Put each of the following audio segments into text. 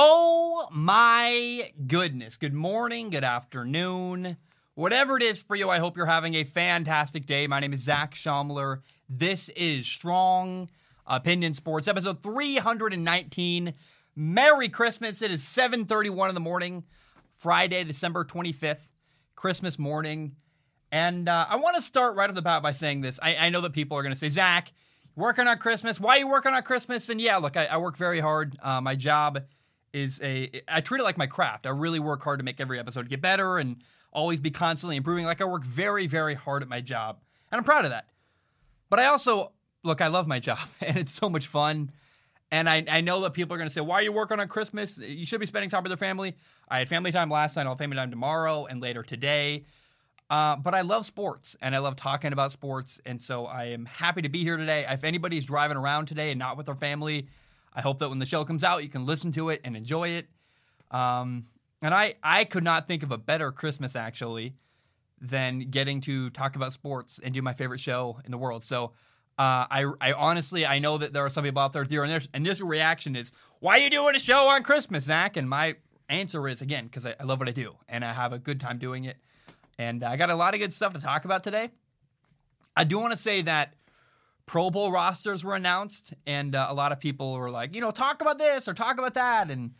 Oh my goodness. Good morning, good afternoon. Whatever it is for you, I hope you're having a fantastic day. My name is Zach Shomler. This is Strong Opinion Sports, episode 319. Merry Christmas. It is 7:31 in the morning, Friday, December 25th, Christmas morning. And uh, I want to start right off the bat by saying this. I, I know that people are going to say, Zach, working on Christmas. Why are you working on Christmas? And yeah, look, I, I work very hard. Uh, my job is a I treat it like my craft. I really work hard to make every episode get better and always be constantly improving. Like I work very, very hard at my job. And I'm proud of that. But I also look, I love my job and it's so much fun. And I, I know that people are going to say, why are you working on Christmas? You should be spending time with your family. I had family time last night. I'll have family time tomorrow and later today. Uh, but I love sports and I love talking about sports. And so I am happy to be here today. If anybody's driving around today and not with their family, I hope that when the show comes out, you can listen to it and enjoy it. Um, and I, I could not think of a better Christmas actually than getting to talk about sports and do my favorite show in the world. So uh, I, I honestly, I know that there are some people out there. Their initial reaction is, "Why are you doing a show on Christmas, Zach? And my answer is again because I, I love what I do and I have a good time doing it. And I got a lot of good stuff to talk about today. I do want to say that Pro Bowl rosters were announced, and uh, a lot of people were like, you know, talk about this or talk about that, and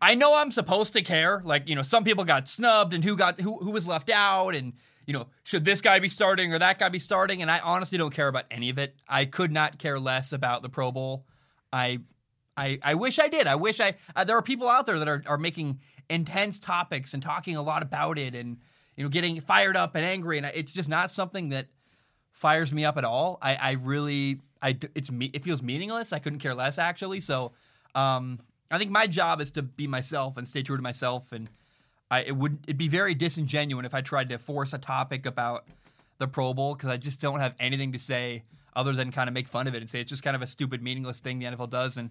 I know I'm supposed to care. Like, you know, some people got snubbed, and who got who who was left out, and you know, should this guy be starting or that guy be starting? And I honestly don't care about any of it. I could not care less about the Pro Bowl. I I, I wish I did. I wish I. Uh, there are people out there that are, are making intense topics and talking a lot about it, and you know, getting fired up and angry, and it's just not something that fires me up at all. I, I really, I it's me. It feels meaningless. I couldn't care less actually. So, um, I think my job is to be myself and stay true to myself. And I it would it'd be very disingenuous if I tried to force a topic about the Pro Bowl because I just don't have anything to say other than kind of make fun of it and say it's just kind of a stupid, meaningless thing the NFL does. And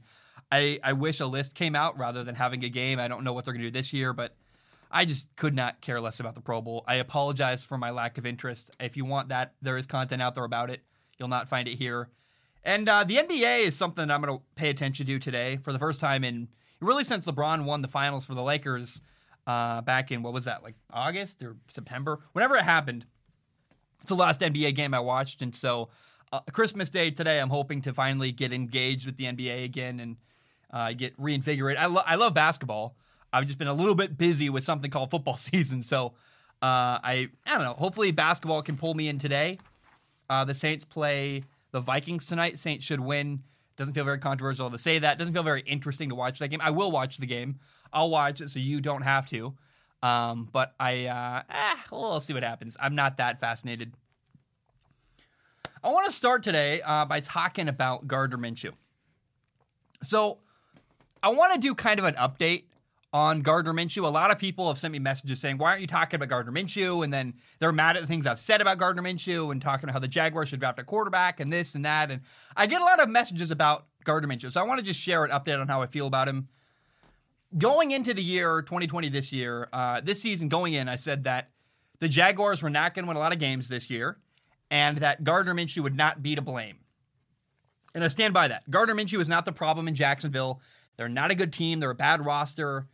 I I wish a list came out rather than having a game. I don't know what they're gonna do this year, but I just could not care less about the Pro Bowl. I apologize for my lack of interest. If you want that, there is content out there about it. You'll not find it here. And uh, the NBA is something that I'm going to pay attention to today for the first time in really since LeBron won the finals for the Lakers uh, back in what was that like August or September, whenever it happened. It's the last NBA game I watched, and so uh, Christmas Day today, I'm hoping to finally get engaged with the NBA again and uh, get reinvigorated. I, lo- I love basketball. I've just been a little bit busy with something called football season. So uh, I I don't know. Hopefully basketball can pull me in today. Uh, the Saints play the Vikings tonight. Saints should win. Doesn't feel very controversial to say that. Doesn't feel very interesting to watch that game. I will watch the game. I'll watch it so you don't have to. Um, but I uh, eh, we'll see what happens. I'm not that fascinated. I want to start today uh, by talking about Gardner Minshew. So I want to do kind of an update on Gardner Minshew. A lot of people have sent me messages saying, why aren't you talking about Gardner Minshew? And then they're mad at the things I've said about Gardner Minshew and talking about how the Jaguars should draft a quarterback and this and that. And I get a lot of messages about Gardner Minshew. So I want to just share an update on how I feel about him. Going into the year 2020 this year, uh, this season going in, I said that the Jaguars were not going to win a lot of games this year and that Gardner Minshew would not be to blame. And I stand by that. Gardner Minshew is not the problem in Jacksonville. They're not a good team. They're a bad roster.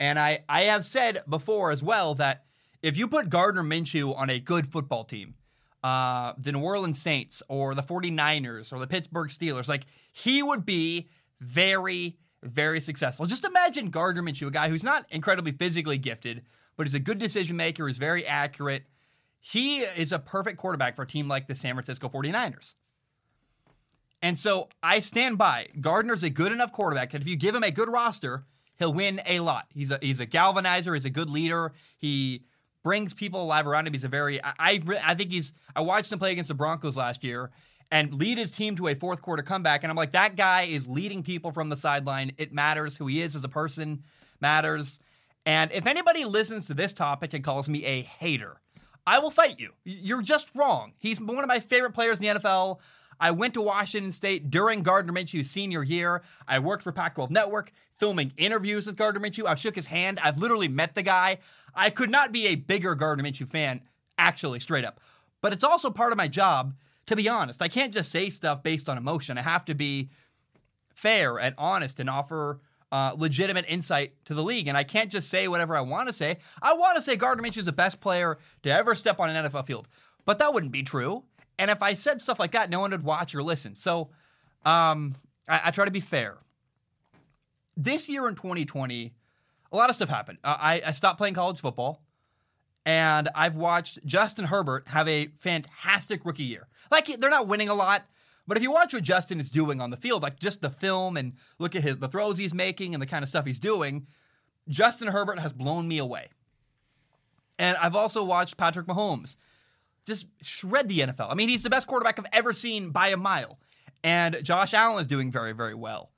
And I, I have said before as well that if you put Gardner Minshew on a good football team, uh, the New Orleans Saints or the 49ers or the Pittsburgh Steelers, like he would be very, very successful. Just imagine Gardner Minshew, a guy who's not incredibly physically gifted, but is a good decision maker, is very accurate. He is a perfect quarterback for a team like the San Francisco 49ers. And so I stand by. Gardner's a good enough quarterback that if you give him a good roster, he'll win a lot. He's a he's a galvanizer. He's a good leader. He brings people alive around him. He's a very I I, I think he's I watched him play against the Broncos last year and lead his team to a fourth quarter comeback. And I'm like, that guy is leading people from the sideline. It matters who he is as a person matters. And if anybody listens to this topic and calls me a hater, I will fight you. You're just wrong. He's one of my favorite players in the NFL. I went to Washington State during Gardner Minshew's senior year. I worked for Pac 12 Network, filming interviews with Gardner Minshew. I've shook his hand. I've literally met the guy. I could not be a bigger Gardner Minshew fan, actually, straight up. But it's also part of my job, to be honest. I can't just say stuff based on emotion. I have to be fair and honest and offer uh, legitimate insight to the league. And I can't just say whatever I want to say. I want to say Gardner Minshew is the best player to ever step on an NFL field, but that wouldn't be true. And if I said stuff like that, no one would watch or listen. So um, I, I, try to be fair. This year in 2020, a lot of stuff happened. Uh, I, I stopped playing college football, and I've watched Justin Herbert have a fantastic rookie year. Like they're not winning a lot, but if you watch what Justin is doing on the field, like just the film and look at his the throws he's making and the kind of stuff he's doing, Justin Herbert has blown me away. And I've also watched Patrick Mahomes just shred the NFL. I mean, he's the best quarterback I've ever seen by a mile. And Josh Allen is doing very, very well.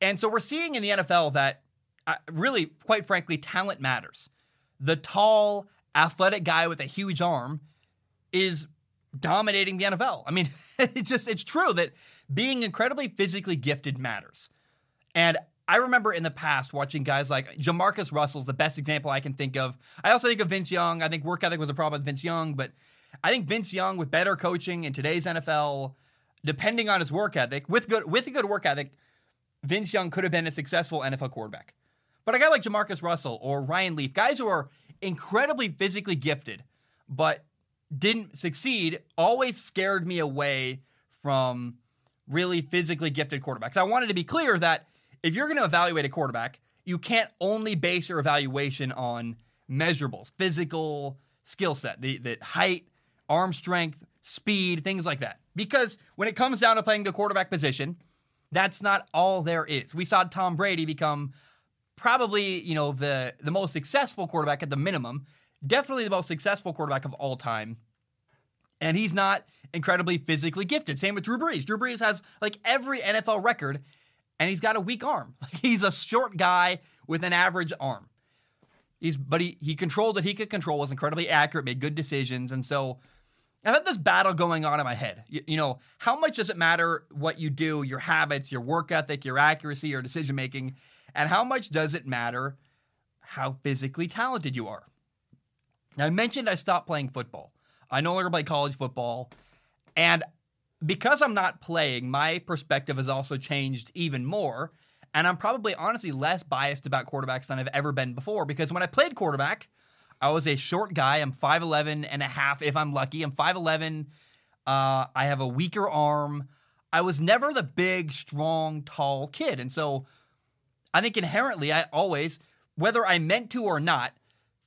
And so we're seeing in the NFL that uh, really, quite frankly, talent matters. The tall, athletic guy with a huge arm is dominating the NFL. I mean, it's just it's true that being incredibly physically gifted matters. And I remember in the past watching guys like Jamarcus Russell's the best example I can think of. I also think of Vince Young. I think work ethic was a problem with Vince Young, but I think Vince Young with better coaching in today's NFL, depending on his work ethic, with good with a good work ethic, Vince Young could have been a successful NFL quarterback. But a guy like Jamarcus Russell or Ryan Leaf, guys who are incredibly physically gifted, but didn't succeed, always scared me away from really physically gifted quarterbacks. I wanted to be clear that if you're going to evaluate a quarterback, you can't only base your evaluation on measurables, physical skill set, the, the height, arm strength, speed, things like that. Because when it comes down to playing the quarterback position, that's not all there is. We saw Tom Brady become probably, you know, the the most successful quarterback at the minimum, definitely the most successful quarterback of all time. And he's not incredibly physically gifted. Same with Drew Brees. Drew Brees has like every NFL record, and he's got a weak arm. Like he's a short guy with an average arm. He's but he he controlled it. He could control. Was incredibly accurate. Made good decisions. And so I've had this battle going on in my head. You, you, know, how much does it matter what you do, your habits, your work ethic, your accuracy, your decision making, and how much does it matter how physically talented you are? Now, I mentioned I stopped playing football. I no longer play college football, and because I'm not playing, my perspective has also changed even more. And I'm probably honestly less biased about quarterbacks than I've ever been before because when I played quarterback, I was a short guy. I'm 5'11 and a half if I'm lucky. I'm 5'11. Uh, I have a weaker arm. I was never the big, strong, tall kid. And so I think inherently, I always, whether I meant to or not,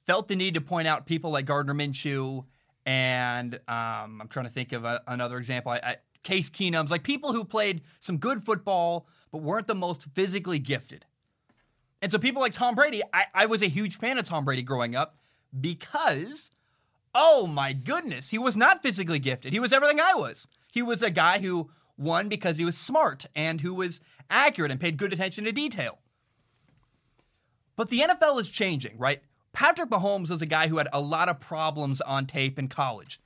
felt the need to point out people like Gardner Minshew and um, I'm trying to think of a, another example. I, I, Case Keenum's, like people who played some good football but weren't the most physically gifted. And so people like Tom Brady, I, I was a huge fan of Tom Brady growing up because, oh my goodness, he was not physically gifted. He was everything I was. He was a guy who won because he was smart and who was accurate and paid good attention to detail. But the NFL is changing, right? Patrick Mahomes was a guy who had a lot of problems on tape in college,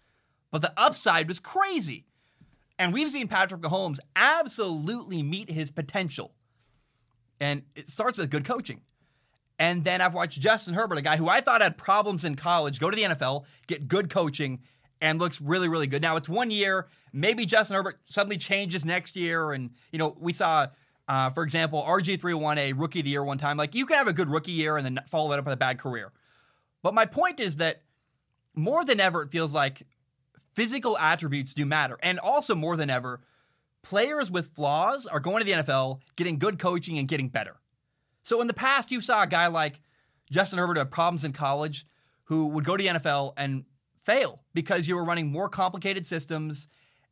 but the upside was crazy. And we've seen Patrick Mahomes absolutely meet his potential. And it starts with good coaching. And then I've watched Justin Herbert, a guy who I thought had problems in college, go to the NFL, get good coaching, and looks really, really good. Now it's one year. Maybe Justin Herbert suddenly changes next year. And, you know, we saw, uh, for example, RG3 won a rookie of the year one time. Like, you can have a good rookie year and then follow that up with a bad career. But my point is that more than ever, it feels like physical attributes do matter. And also, more than ever, players with flaws are going to the NFL, getting good coaching, and getting better. So in the past, you saw a guy like Justin Herbert have problems in college who would go to the NFL and fail because you were running more complicated systems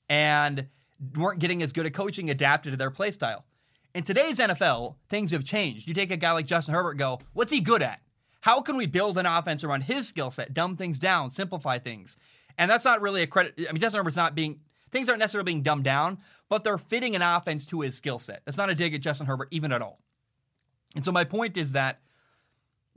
and weren't getting as good a coaching adapted to their play style. In today's NFL, things have changed. You take a guy like Justin Herbert go, what's he good at? How can we build an offense around his skill set, dumb things down, simplify things? And that's not really a credit. I mean, Justin Herbert's not being, things aren't necessarily being dumbed down, but they're fitting an offense to his skill set. That's not a dig at Justin Herbert, even at all. And so my point is that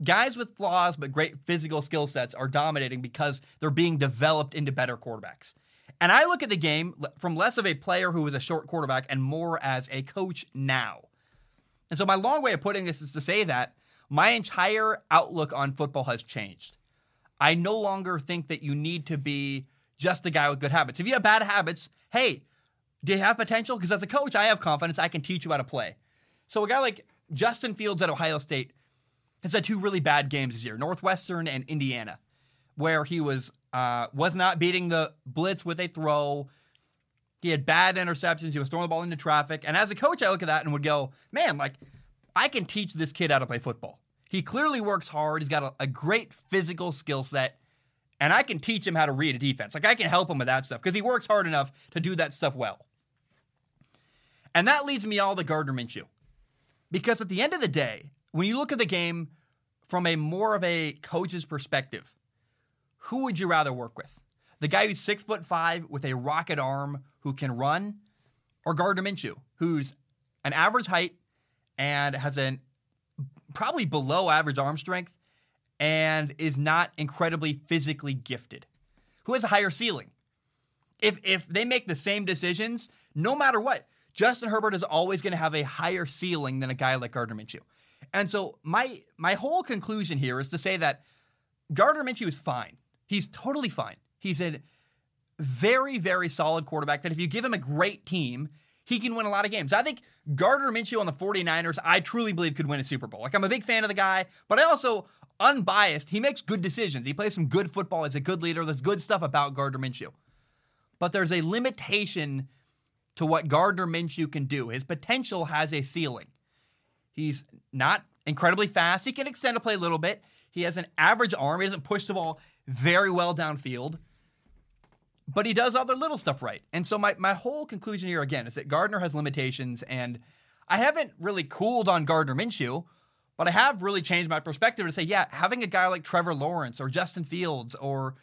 guys with flaws but great physical skill sets are dominating because they're being developed into better quarterbacks. And I look at the game from less of a player who was a short quarterback and more as a coach now. And so my long way of putting this is to say that my entire outlook on football has changed. I no longer think that you need to be just a guy with good habits. If you have bad habits, hey, do you have potential? Because as a coach, I have confidence. I can teach you how to play. So a guy like Justin Fields at Ohio State has had two really bad games this year Northwestern and Indiana, where he was uh, was not beating the blitz with a throw. He had bad interceptions. He was throwing the ball into traffic. And as a coach, I look at that and would go, man, like, I can teach this kid how to play football. He clearly works hard. He's got a, a great physical skill set. And I can teach him how to read a defense. Like, I can help him with that stuff because he works hard enough to do that stuff well. And that leads me all to Gardner Minshew. Because at the end of the day, when you look at the game from a more of a coach's perspective, who would you rather work with? The guy who's six foot five with a rocket arm who can run, or Gardner Minshew, who's an average height and has an probably below average arm strength and is not incredibly physically gifted. Who has a higher ceiling? If if they make the same decisions, no matter what, Justin Herbert is always going to have a higher ceiling than a guy like Gardner Minshew. And so my my whole conclusion here is to say that Gardner Minshew is fine. He's totally fine. He's a very, very solid quarterback that if you give him a great team, he can win a lot of games. I think Gardner Minshew on the 49ers, I truly believe could win a Super Bowl. Like, I'm a big fan of the guy, but I also, unbiased, he makes good decisions. He plays some good football. He's a good leader. There's good stuff about Gardner Minshew. But there's a limitation to what Gardner Minshew can do. His potential has a ceiling. He's not incredibly fast. He can extend a play a little bit. He has an average arm. He doesn't push the ball very well downfield, but he does other little stuff right. And so my, my whole conclusion here again is that Gardner has limitations, and I haven't really cooled on Gardner Minshew, but I have really changed my perspective to say, yeah, having a guy like Trevor Lawrence or Justin Fields or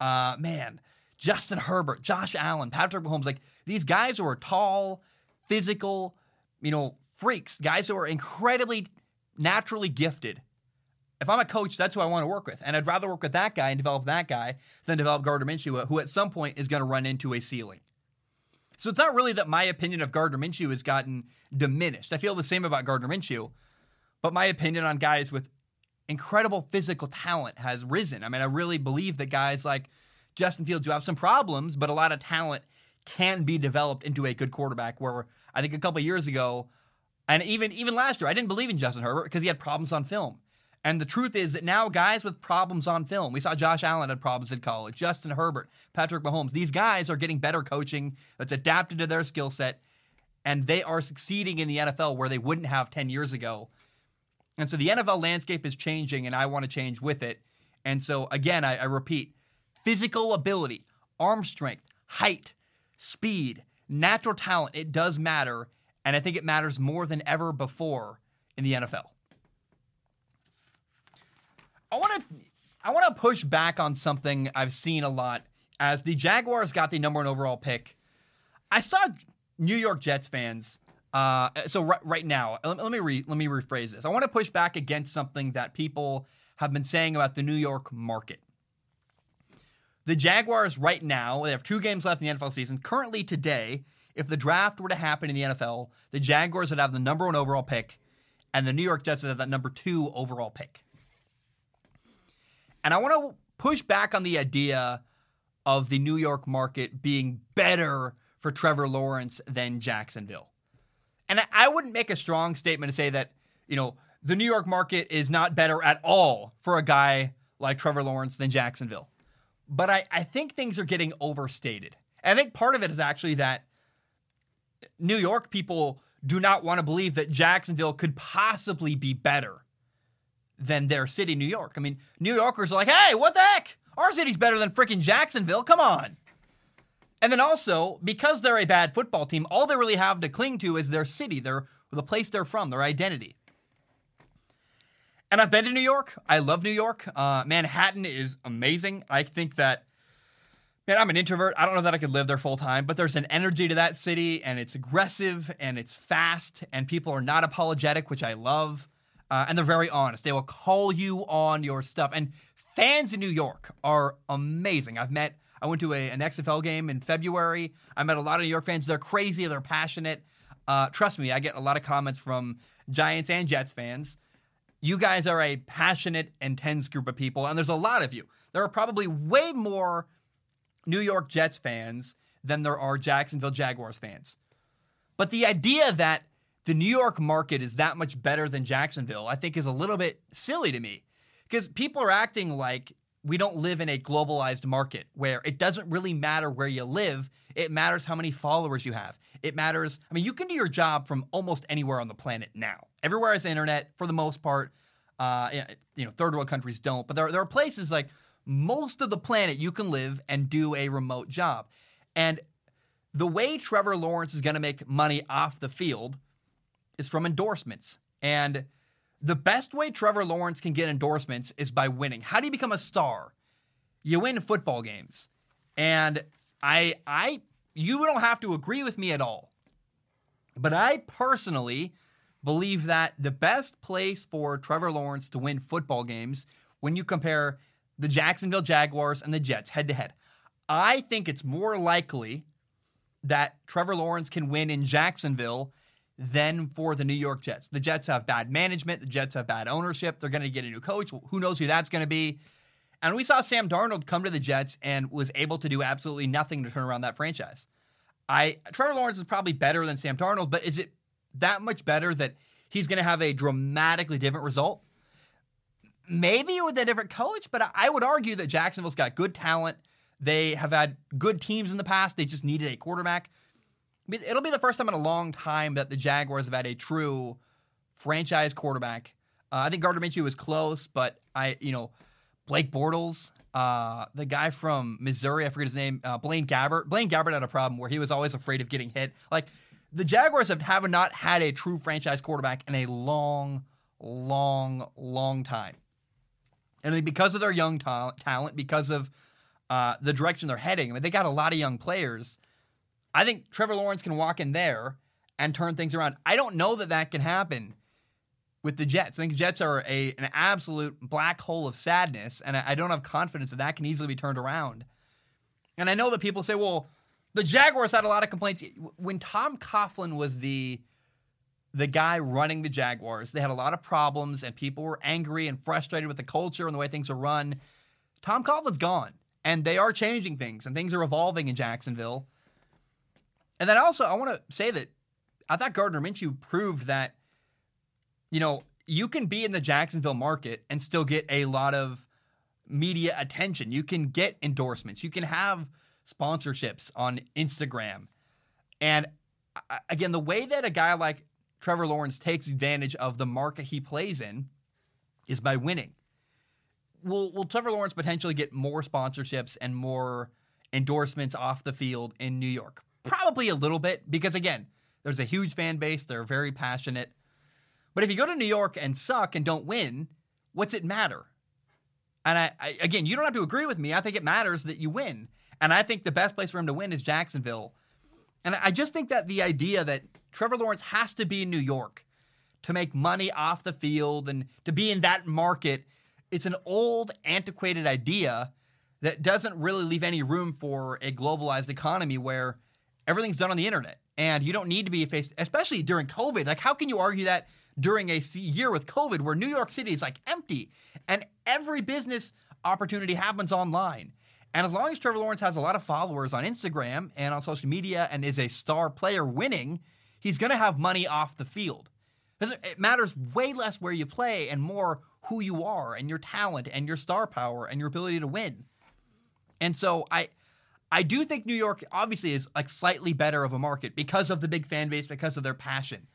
uh, man, Justin Herbert, Josh Allen, Patrick Mahomes, like these guys who are tall, physical, you know, freaks, guys who are incredibly naturally gifted if I'm a coach, that's who I want to work with. And I'd rather work with that guy and develop that guy than develop Gardner Minshew, who at some point is going to run into a ceiling. So it's not really that my opinion of Gardner Minshew has gotten diminished. I feel the same about Gardner Minshew, but my opinion on guys with incredible physical talent has risen. I mean, I really believe that guys like Justin Fields, you have some problems, but a lot of talent can be developed into a good quarterback. Where I think a couple years ago, and even even last year, I didn't believe in Justin Herbert because he had problems on film. And the truth is that now guys with problems on film, we saw Josh Allen had problems in college, Justin Herbert, Patrick Mahomes, these guys are getting better coaching that's adapted to their skill set, and they are succeeding in the NFL where they wouldn't have 10 years ago. And so the NFL landscape is changing, and I want to change with it. And so, again, I, I repeat physical ability, arm strength, height, speed, natural talent, it does matter. And I think it matters more than ever before in the NFL. I want to I want to push back on something I've seen a lot as the Jaguars got the number one overall pick. I saw New York Jets fans. Uh, so right, right now, let, let me re, let me rephrase this. I want to push back against something that people have been saying about the New York market. The Jaguars right now, they have two games left in the NFL season. Currently today, if the draft were to happen in the NFL, the Jaguars would have the number one overall pick, and the New York Jets would have that number two overall pick. And I want to push back on the idea of the New York market being better for Trevor Lawrence than Jacksonville. And I wouldn't make a strong statement to say that, you know, the New York market is not better at all for a guy like Trevor Lawrence than Jacksonville. But I, I think things are getting overstated. And I think part of it is actually that New York people do not want to believe that Jacksonville could possibly be better than their city, New York. I mean, New Yorkers are like, hey, what the heck? Our city's better than freaking Jacksonville. Come on. And then also, because they're a bad football team, all they really have to cling to is their city, their the place they're from, their identity. And I've been to New York. I love New York. Uh, Manhattan is amazing. I think that, man, I'm an introvert. I don't know that I could live there full time, but there's an energy to that city, and it's aggressive and it's fast, and people are not apologetic, which I love uh, and they're very honest. They will call you on your stuff. And fans in New York are amazing. I've met, I went to a, an XFL game in February. I met a lot of New York fans. They're crazy, they're passionate. Uh, trust me, I get a lot of comments from Giants and Jets fans. You guys are a passionate, intense group of people, and there's a lot of you. There are probably way more New York Jets fans than there are Jacksonville Jaguars fans. But the idea that the New York market is that much better than Jacksonville, I think is a little bit silly to me. Because people are acting like we don't live in a globalized market where it doesn't really matter where you live. It matters how many followers you have. It matters. I mean, you can do your job from almost anywhere on the planet now. Everywhere has internet for the most part. Uh, you know, third world countries don't, but there, there are places like most of the planet you can live and do a remote job. And the way Trevor Lawrence is going to make money off the field is from endorsements. And the best way Trevor Lawrence can get endorsements is by winning. How do you become a star? You win football games. And I I you don't have to agree with me at all. But I personally believe that the best place for Trevor Lawrence to win football games when you compare the Jacksonville Jaguars and the Jets head to head. I think it's more likely that Trevor Lawrence can win in Jacksonville than for the New York Jets. The Jets have bad management, the Jets have bad ownership. They're going to get a new coach. Who knows who that's going to be? And we saw Sam Darnold come to the Jets and was able to do absolutely nothing to turn around that franchise. I Trevor Lawrence is probably better than Sam Darnold, but is it that much better that he's going to have a dramatically different result? Maybe with a different coach, but I would argue that Jacksonville's got good talent. They have had good teams in the past. They just needed a quarterback. It'll be the first time in a long time that the Jaguars have had a true franchise quarterback. Uh, I think Gardner Minshew was close, but I, you know, Blake Bortles, uh, the guy from Missouri, I forget his name, uh, Blaine Gabbert. Blaine Gabbert had a problem where he was always afraid of getting hit. Like the Jaguars have, have not had a true franchise quarterback in a long, long, long time. And because of their young ta- talent, because of uh, the direction they're heading, I mean, they got a lot of young players. I think Trevor Lawrence can walk in there and turn things around. I don't know that that can happen with the Jets. I think the Jets are a an absolute black hole of sadness, and I, I don't have confidence that that can easily be turned around. And I know that people say, well, the Jaguars had a lot of complaints when Tom Coughlin was the the guy running the Jaguars. They had a lot of problems, and people were angry and frustrated with the culture and the way things are run. Tom Coughlin's gone, and they are changing things, and things are evolving in Jacksonville. And then also, I want to say that I thought Gardner Minshew proved that, you know, you can be in the Jacksonville market and still get a lot of media attention. You can get endorsements. You can have sponsorships on Instagram. And uh, again, the way that a guy like Trevor Lawrence takes advantage of the market he plays in is by winning. Will will Trevor Lawrence potentially get more sponsorships and more endorsements off the field in New York? Probably a little bit because again, there's a huge fan base. They're very passionate. But if you go to New York and suck and don't win, what's it matter? And I, I, again, you don't have to agree with me. I think it matters that you win. And I think the best place for him to win is Jacksonville. And I just think that the idea that Trevor Lawrence has to be in New York to make money off the field and to be in that market, it's an old, antiquated idea that doesn't really leave any room for a globalized economy where everything's done on the internet and you don't need to be faced, especially during COVID. Like, how can you argue that during a year with COVID where New York City is like empty and every business opportunity happens online? And as long as Trevor Lawrence has a lot of followers on Instagram and on social media and is a star player winning, he's going to have money off the field. It matters way less where you play and more who you are and your talent and your star power and your ability to win. And so I I do think New York obviously is like slightly better of a market because of the big fan base, because of their passion.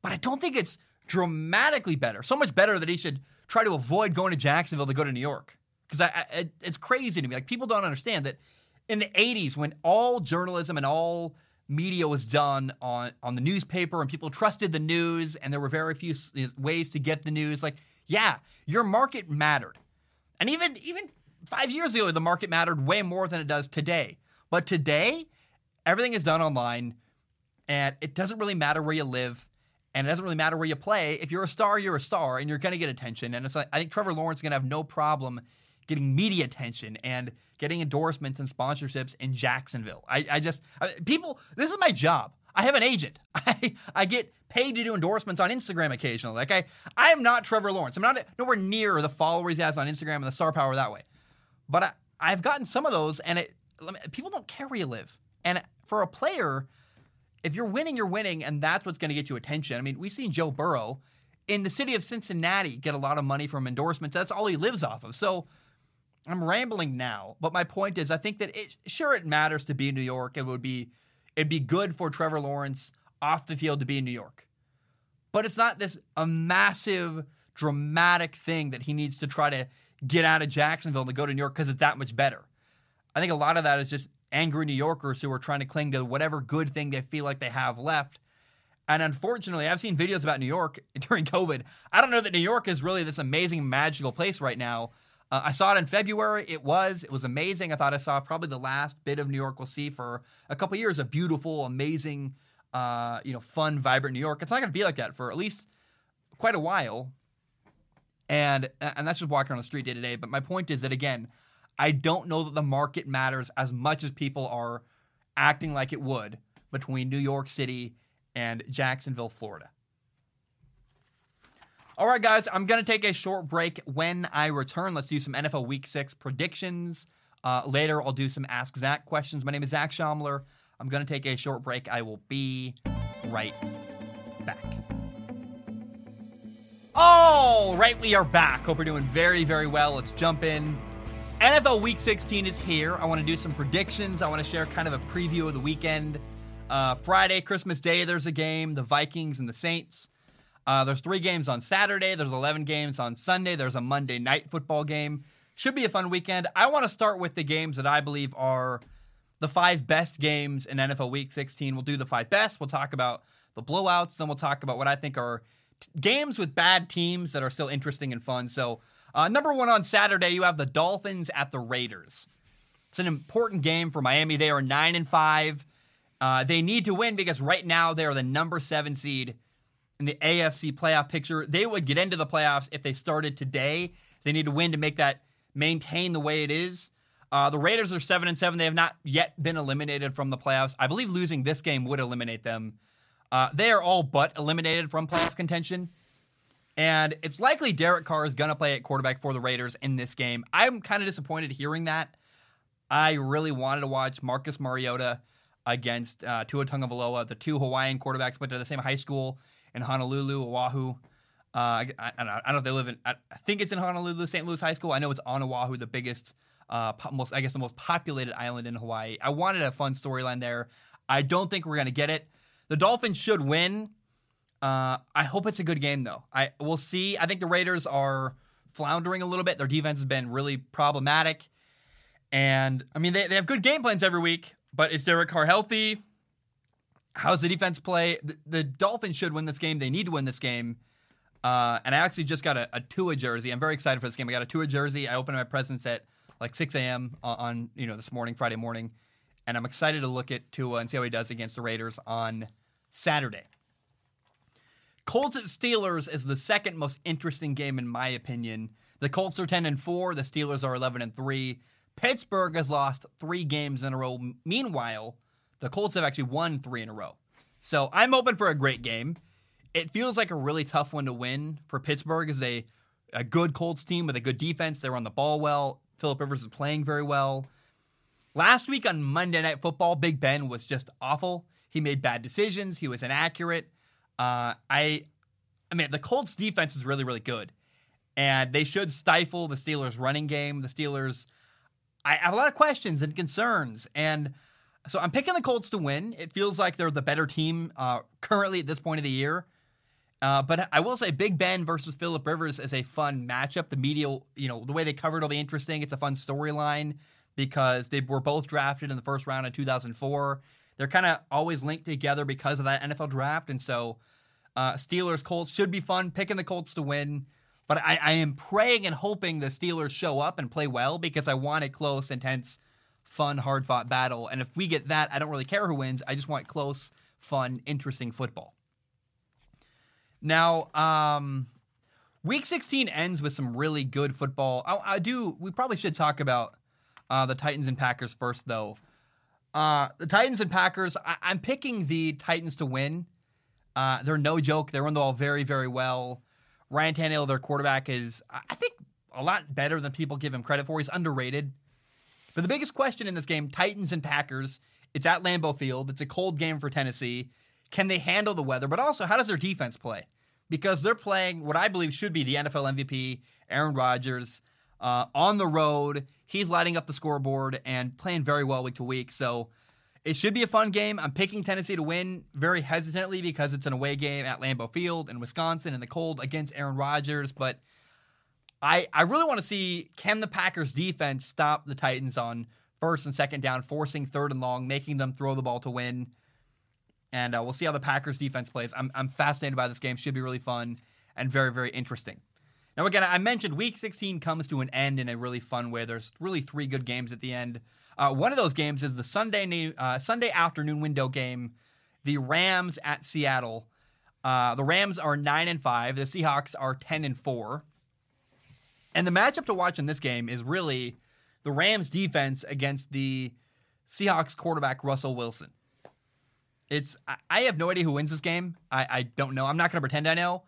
But I don't think it's dramatically better. So much better that he should try to avoid going to Jacksonville to go to New York. Because I, I, it's crazy to me. Like people don't understand that in the '80s, when all journalism and all media was done on on the newspaper, and people trusted the news, and there were very few ways to get the news. Like, yeah, your market mattered, and even even five years ago, the market mattered way more than it does today. But today, everything is done online, and it doesn't really matter where you live, and it doesn't really matter where you play. If you're a star, you're a star, and you're going to get attention. And it's like I think Trevor Lawrence is going to have no problem getting media attention and getting endorsements and sponsorships in Jacksonville. I, I just I, people. This is my job. I have an agent. I I get paid to do endorsements on Instagram occasionally. Like I I am not Trevor Lawrence. I'm not nowhere near the followers he has on Instagram and the star power that way. But I, I've gotten some of those, and it people don't care where you live. And for a player, if you're winning, you're winning, and that's what's going to get you attention. I mean, we've seen Joe Burrow in the city of Cincinnati get a lot of money from endorsements. That's all he lives off of. So I'm rambling now, but my point is, I think that it sure it matters to be in New York. It would be it'd be good for Trevor Lawrence off the field to be in New York, but it's not this a massive dramatic thing that he needs to try to get out of Jacksonville to go to New York because it's that much better. I think a lot of that is just angry New Yorkers who are trying to cling to whatever good thing they feel like they have left. And unfortunately, I've seen videos about New York during COVID. I don't know that New York is really this amazing, magical place right now. Uh, I saw it in February. It was. It was amazing. I thought I saw probably the last bit of New York we'll see for a couple years. A beautiful, amazing, uh, you know, fun, vibrant New York. It's not going to be like that for at least quite a while. And and that's just walking on the street day to day. But my point is that again, I don't know that the market matters as much as people are acting like it would between New York City and Jacksonville, Florida. All right, guys, I'm going to take a short break. When I return, let's do some NFL Week 6 predictions. Uh, later, I'll do some Ask Zach questions. My name is Zach Schaumler. I'm going to take a short break. I will be right back. All right, we are back. Hope we're doing very, very well. Let's jump in. NFL Week 16 is here. I want to do some predictions. I want to share kind of a preview of the weekend. Uh, Friday, Christmas Day, there's a game, the Vikings and the Saints. Uh, there's three games on Saturday. There's 11 games on Sunday. There's a Monday night football game. Should be a fun weekend. I want to start with the games that I believe are the five best games in NFL Week 16. We'll do the five best. We'll talk about the blowouts. Then we'll talk about what I think are t- games with bad teams that are still interesting and fun. So uh, number one on Saturday, you have the Dolphins at the Raiders. It's an important game for Miami. They are nine and five. Uh, they need to win because right now they are the number seven seed in the AFC playoff picture. They would get into the playoffs if they started today. They need to win to make that maintain the way it is. Uh, the Raiders are seven and seven. They have not yet been eliminated from the playoffs. I believe losing this game would eliminate them. Uh, they are all but eliminated from playoff contention. And it's likely Derek Carr is going to play at quarterback for the Raiders in this game. I'm kind of disappointed hearing that. I really wanted to watch Marcus Mariota against uh, Tua Tagovailoa. The two Hawaiian quarterbacks went to the same high school in Honolulu, Oahu. Uh, I, I, I, don't know if they live in. I, think it's in Honolulu, St. Louis High School. I know it's on Oahu, the biggest, uh, most I guess the most populated island in Hawaii. I wanted a fun storyline there. I don't think we're gonna get it. The Dolphins should win. Uh, I hope it's a good game though. I we'll see. I think the Raiders are floundering a little bit. Their defense has been really problematic, and I mean they, they have good game plans every week. But is Derek Carr healthy? How's the defense play? The, the Dolphins should win this game. They need to win this game. Uh, and I actually just got a, a Tua jersey. I'm very excited for this game. I got a Tua jersey. I opened my presents at like 6 a.m. On, on you know this morning, Friday morning, and I'm excited to look at Tua and see how he does against the Raiders on Saturday. Colts at Steelers is the second most interesting game in my opinion. The Colts are 10 and 4, the Steelers are 11 and 3. Pittsburgh has lost 3 games in a row. Meanwhile, the Colts have actually won 3 in a row. So, I'm open for a great game. It feels like a really tough one to win for Pittsburgh as a a good Colts team with a good defense. They're on the ball well. Philip Rivers is playing very well. Last week on Monday Night Football, Big Ben was just awful. He made bad decisions. He was inaccurate. Uh, I, I mean, the Colts defense is really, really good, and they should stifle the Steelers' running game. The Steelers, I have a lot of questions and concerns, and so I'm picking the Colts to win. It feels like they're the better team uh, currently at this point of the year. Uh, but I will say, Big Ben versus Philip Rivers is a fun matchup. The media, you know, the way they covered will be interesting. It's a fun storyline because they were both drafted in the first round in 2004 they're kind of always linked together because of that NFL draft. And so uh, Steelers Colts should be fun. Picking the Colts to win. But I, I am praying and hoping the Steelers show up and play well because I want a close, intense, fun, hard fought battle. And if we get that, I don't really care who wins. I just want close, fun, interesting football. Now, um, week 16 ends with some really good football. I, I do, we probably should talk about uh, the Titans and Packers first, though. Uh, the Titans and Packers, I- am picking the Titans to win. Uh, they're no joke. They run the ball very, very well. Ryan Tannehill, their quarterback, is, I think, a lot better than people give him credit for. He's underrated. But the biggest question in this game, Titans and Packers, It's at Lambeau Field. It's a cold game for Tennessee. Can they handle the weather? But also, how does their defense play? Because they're playing what I believe should be the NFL MVP, Aaron Rodgers, uh, on the road. He's lighting up the scoreboard and playing very well week to week. So it should be a fun game. I'm picking Tennessee to win very hesitantly because it's an away game at Lambeau Field in Wisconsin in the cold against Aaron Rodgers. But I, I really want to see can the Packers defense stop the Titans on first and second down, forcing third and long, making them throw the ball to win. And uh, we'll see how the Packers defense plays. I'm, I'm fascinated by this game. Should be really fun and very, very interesting. Now, again, I mentioned week 16 comes to an end in a really fun way. There's really three good games at the end. Uh, one of those games is the Sunday uh, Sunday afternoon window game, the Rams at Seattle. Uh, the Rams are nine and five. The Seahawks are ten and four. And the matchup to watch in this game is really the Rams defense against the Seahawks quarterback Russell Wilson. It's I have no idea who wins this game. I, I don't know. I'm not going to pretend I know.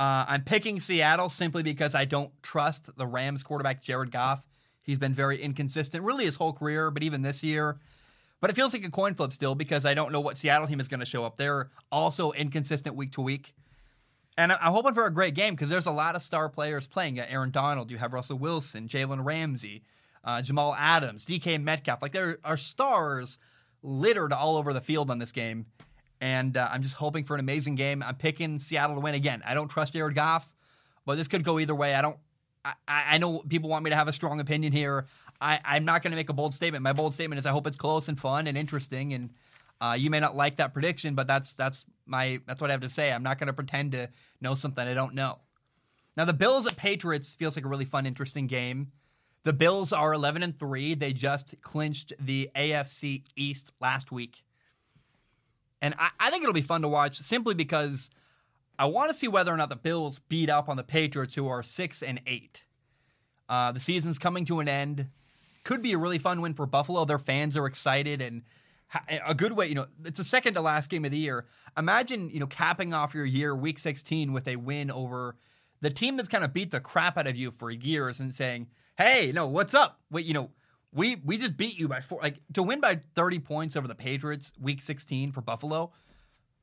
Uh, I'm picking Seattle simply because I don't trust the Rams quarterback Jared Goff. He's been very inconsistent, really his whole career, but even this year. But it feels like a coin flip still because I don't know what Seattle team is going to show up. They're also inconsistent week to week. And I'm hoping for a great game because there's a lot of star players playing. Aaron Donald, you have Russell Wilson, Jalen Ramsey, uh, Jamal Adams, DK Metcalf. Like there are stars littered all over the field on this game. And uh, I'm just hoping for an amazing game. I'm picking Seattle to win again. I don't trust Jared Goff, but this could go either way. I don't. I, I know people want me to have a strong opinion here. I, I'm not going to make a bold statement. My bold statement is I hope it's close and fun and interesting. And uh, you may not like that prediction, but that's that's my that's what I have to say. I'm not going to pretend to know something I don't know. Now the Bills at Patriots feels like a really fun, interesting game. The Bills are 11 and 3. They just clinched the AFC East last week. And I, I think it'll be fun to watch simply because I want to see whether or not the Bills beat up on the Patriots, who are 6 and 8. Uh, the season's coming to an end. Could be a really fun win for Buffalo. Their fans are excited and a good way, you know, it's the second to last game of the year. Imagine, you know, capping off your year, week 16, with a win over the team that's kind of beat the crap out of you for years and saying, hey, no, what's up? Wait, you know, we we just beat you by four. Like to win by 30 points over the Patriots, week 16 for Buffalo.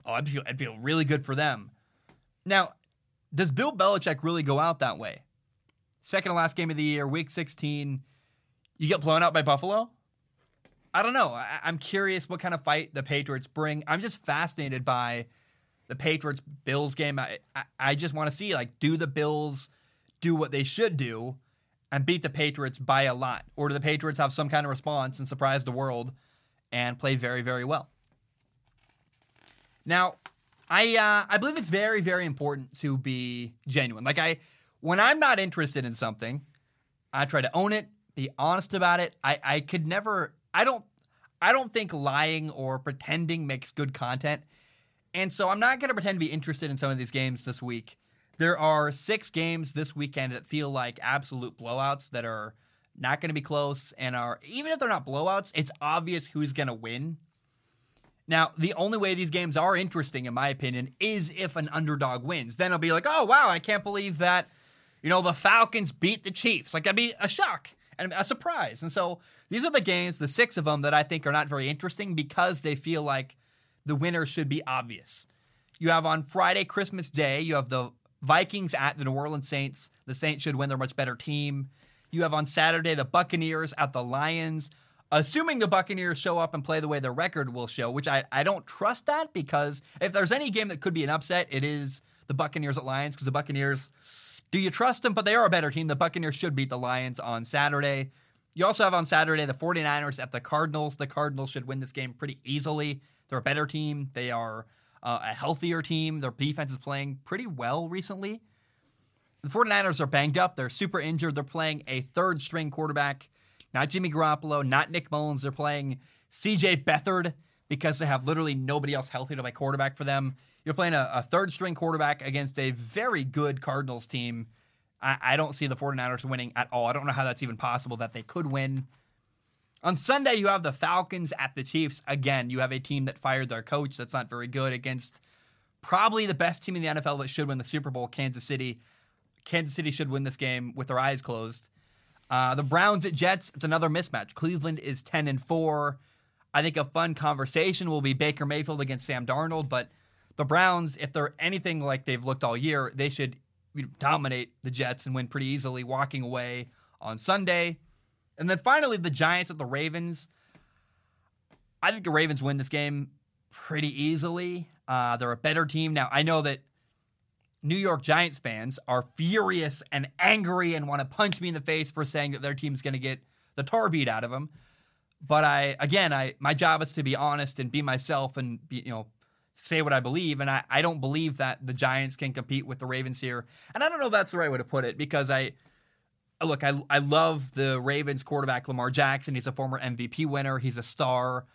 Oh, I'd feel I'd feel really good for them. Now, does Bill Belichick really go out that way? Second to last game of the year, week 16, you get blown out by Buffalo? I don't know. I, am curious what kind of fight the Patriots bring. I'm just fascinated by the Patriots Bills game. I, I, I just want to see like, do the Bills do what they should do? and beat the Patriots by a lot? Or do the Patriots have some kind of response and surprise the world and play very, very well? Now, I uh, I believe it's very, very important to be genuine. Like I, when I'm not interested in something, I try to own it, be honest about it. I, I could never. I don't. I don't think lying or pretending makes good content. And so I'm not going to pretend to be interested in some of these games this week there are six games this weekend that feel like absolute blowouts that are not going to be close and are even if they're not blowouts, it's obvious who's going to win. Now, the only way these games are interesting, in my opinion, is if an underdog wins. Then I'll be like, oh wow, I can't believe that, you know, the Falcons beat the Chiefs. Like that'd be a shock and a surprise. And so these are the games, the six of them, that I think are not very interesting because they feel like the winner should be obvious. You have on Friday, Christmas Day, you have the Vikings at the New Orleans Saints. The Saints should win. They're much better team. You have on Saturday the Buccaneers at the Lions. Assuming the Buccaneers show up and play the way their record will show, which I, I don't trust that because if there's any game that could be an upset, it is the Buccaneers at Lions because the Buccaneers, do you trust them? But they are a better team. The Buccaneers should beat the Lions on Saturday. You also have on Saturday the 49ers at the Cardinals. The Cardinals should win this game pretty easily. They're a better team. They are uh, a healthier team. Their defense is playing pretty well recently. The 49ers are banged up. They're super injured. They're playing a third string quarterback, not Jimmy Garoppolo, not Nick Mullens. They're playing CJ Beathard because they have literally nobody else healthy to play quarterback for them. You're playing a, a third string quarterback against a very good Cardinals team. I, I don't see the 49ers winning at all. I don't know how that's even possible that they could win. On Sunday, you have the Falcons at the Chiefs. Again, you have a team that fired their coach. That's not very good against probably the best team in the NFL that should win the Super Bowl, Kansas City. Kansas City should win this game with their eyes closed. Uh, the Browns at Jets, it's another mismatch. Cleveland is 10 and 4. I think a fun conversation will be Baker Mayfield against Sam Darnold, but the Browns, if they're anything like they've looked all year, they should dominate the Jets and win pretty easily, walking away on Sunday. And then finally, the Giants at the Ravens. I think the Ravens win this game pretty easily. Uh, they're a better team. Now, I know that New York Giants fans are furious and angry and want to punch me in the face for saying that their team's going to get the tar beat out of them. But I, again, I my job is to be honest and be myself and be, you know say what I believe. And I, I don't believe that the Giants can compete with the Ravens here. And I don't know if that's the right way to put it because I look, I I love the Ravens quarterback Lamar Jackson. He's a former MVP winner. He's a star.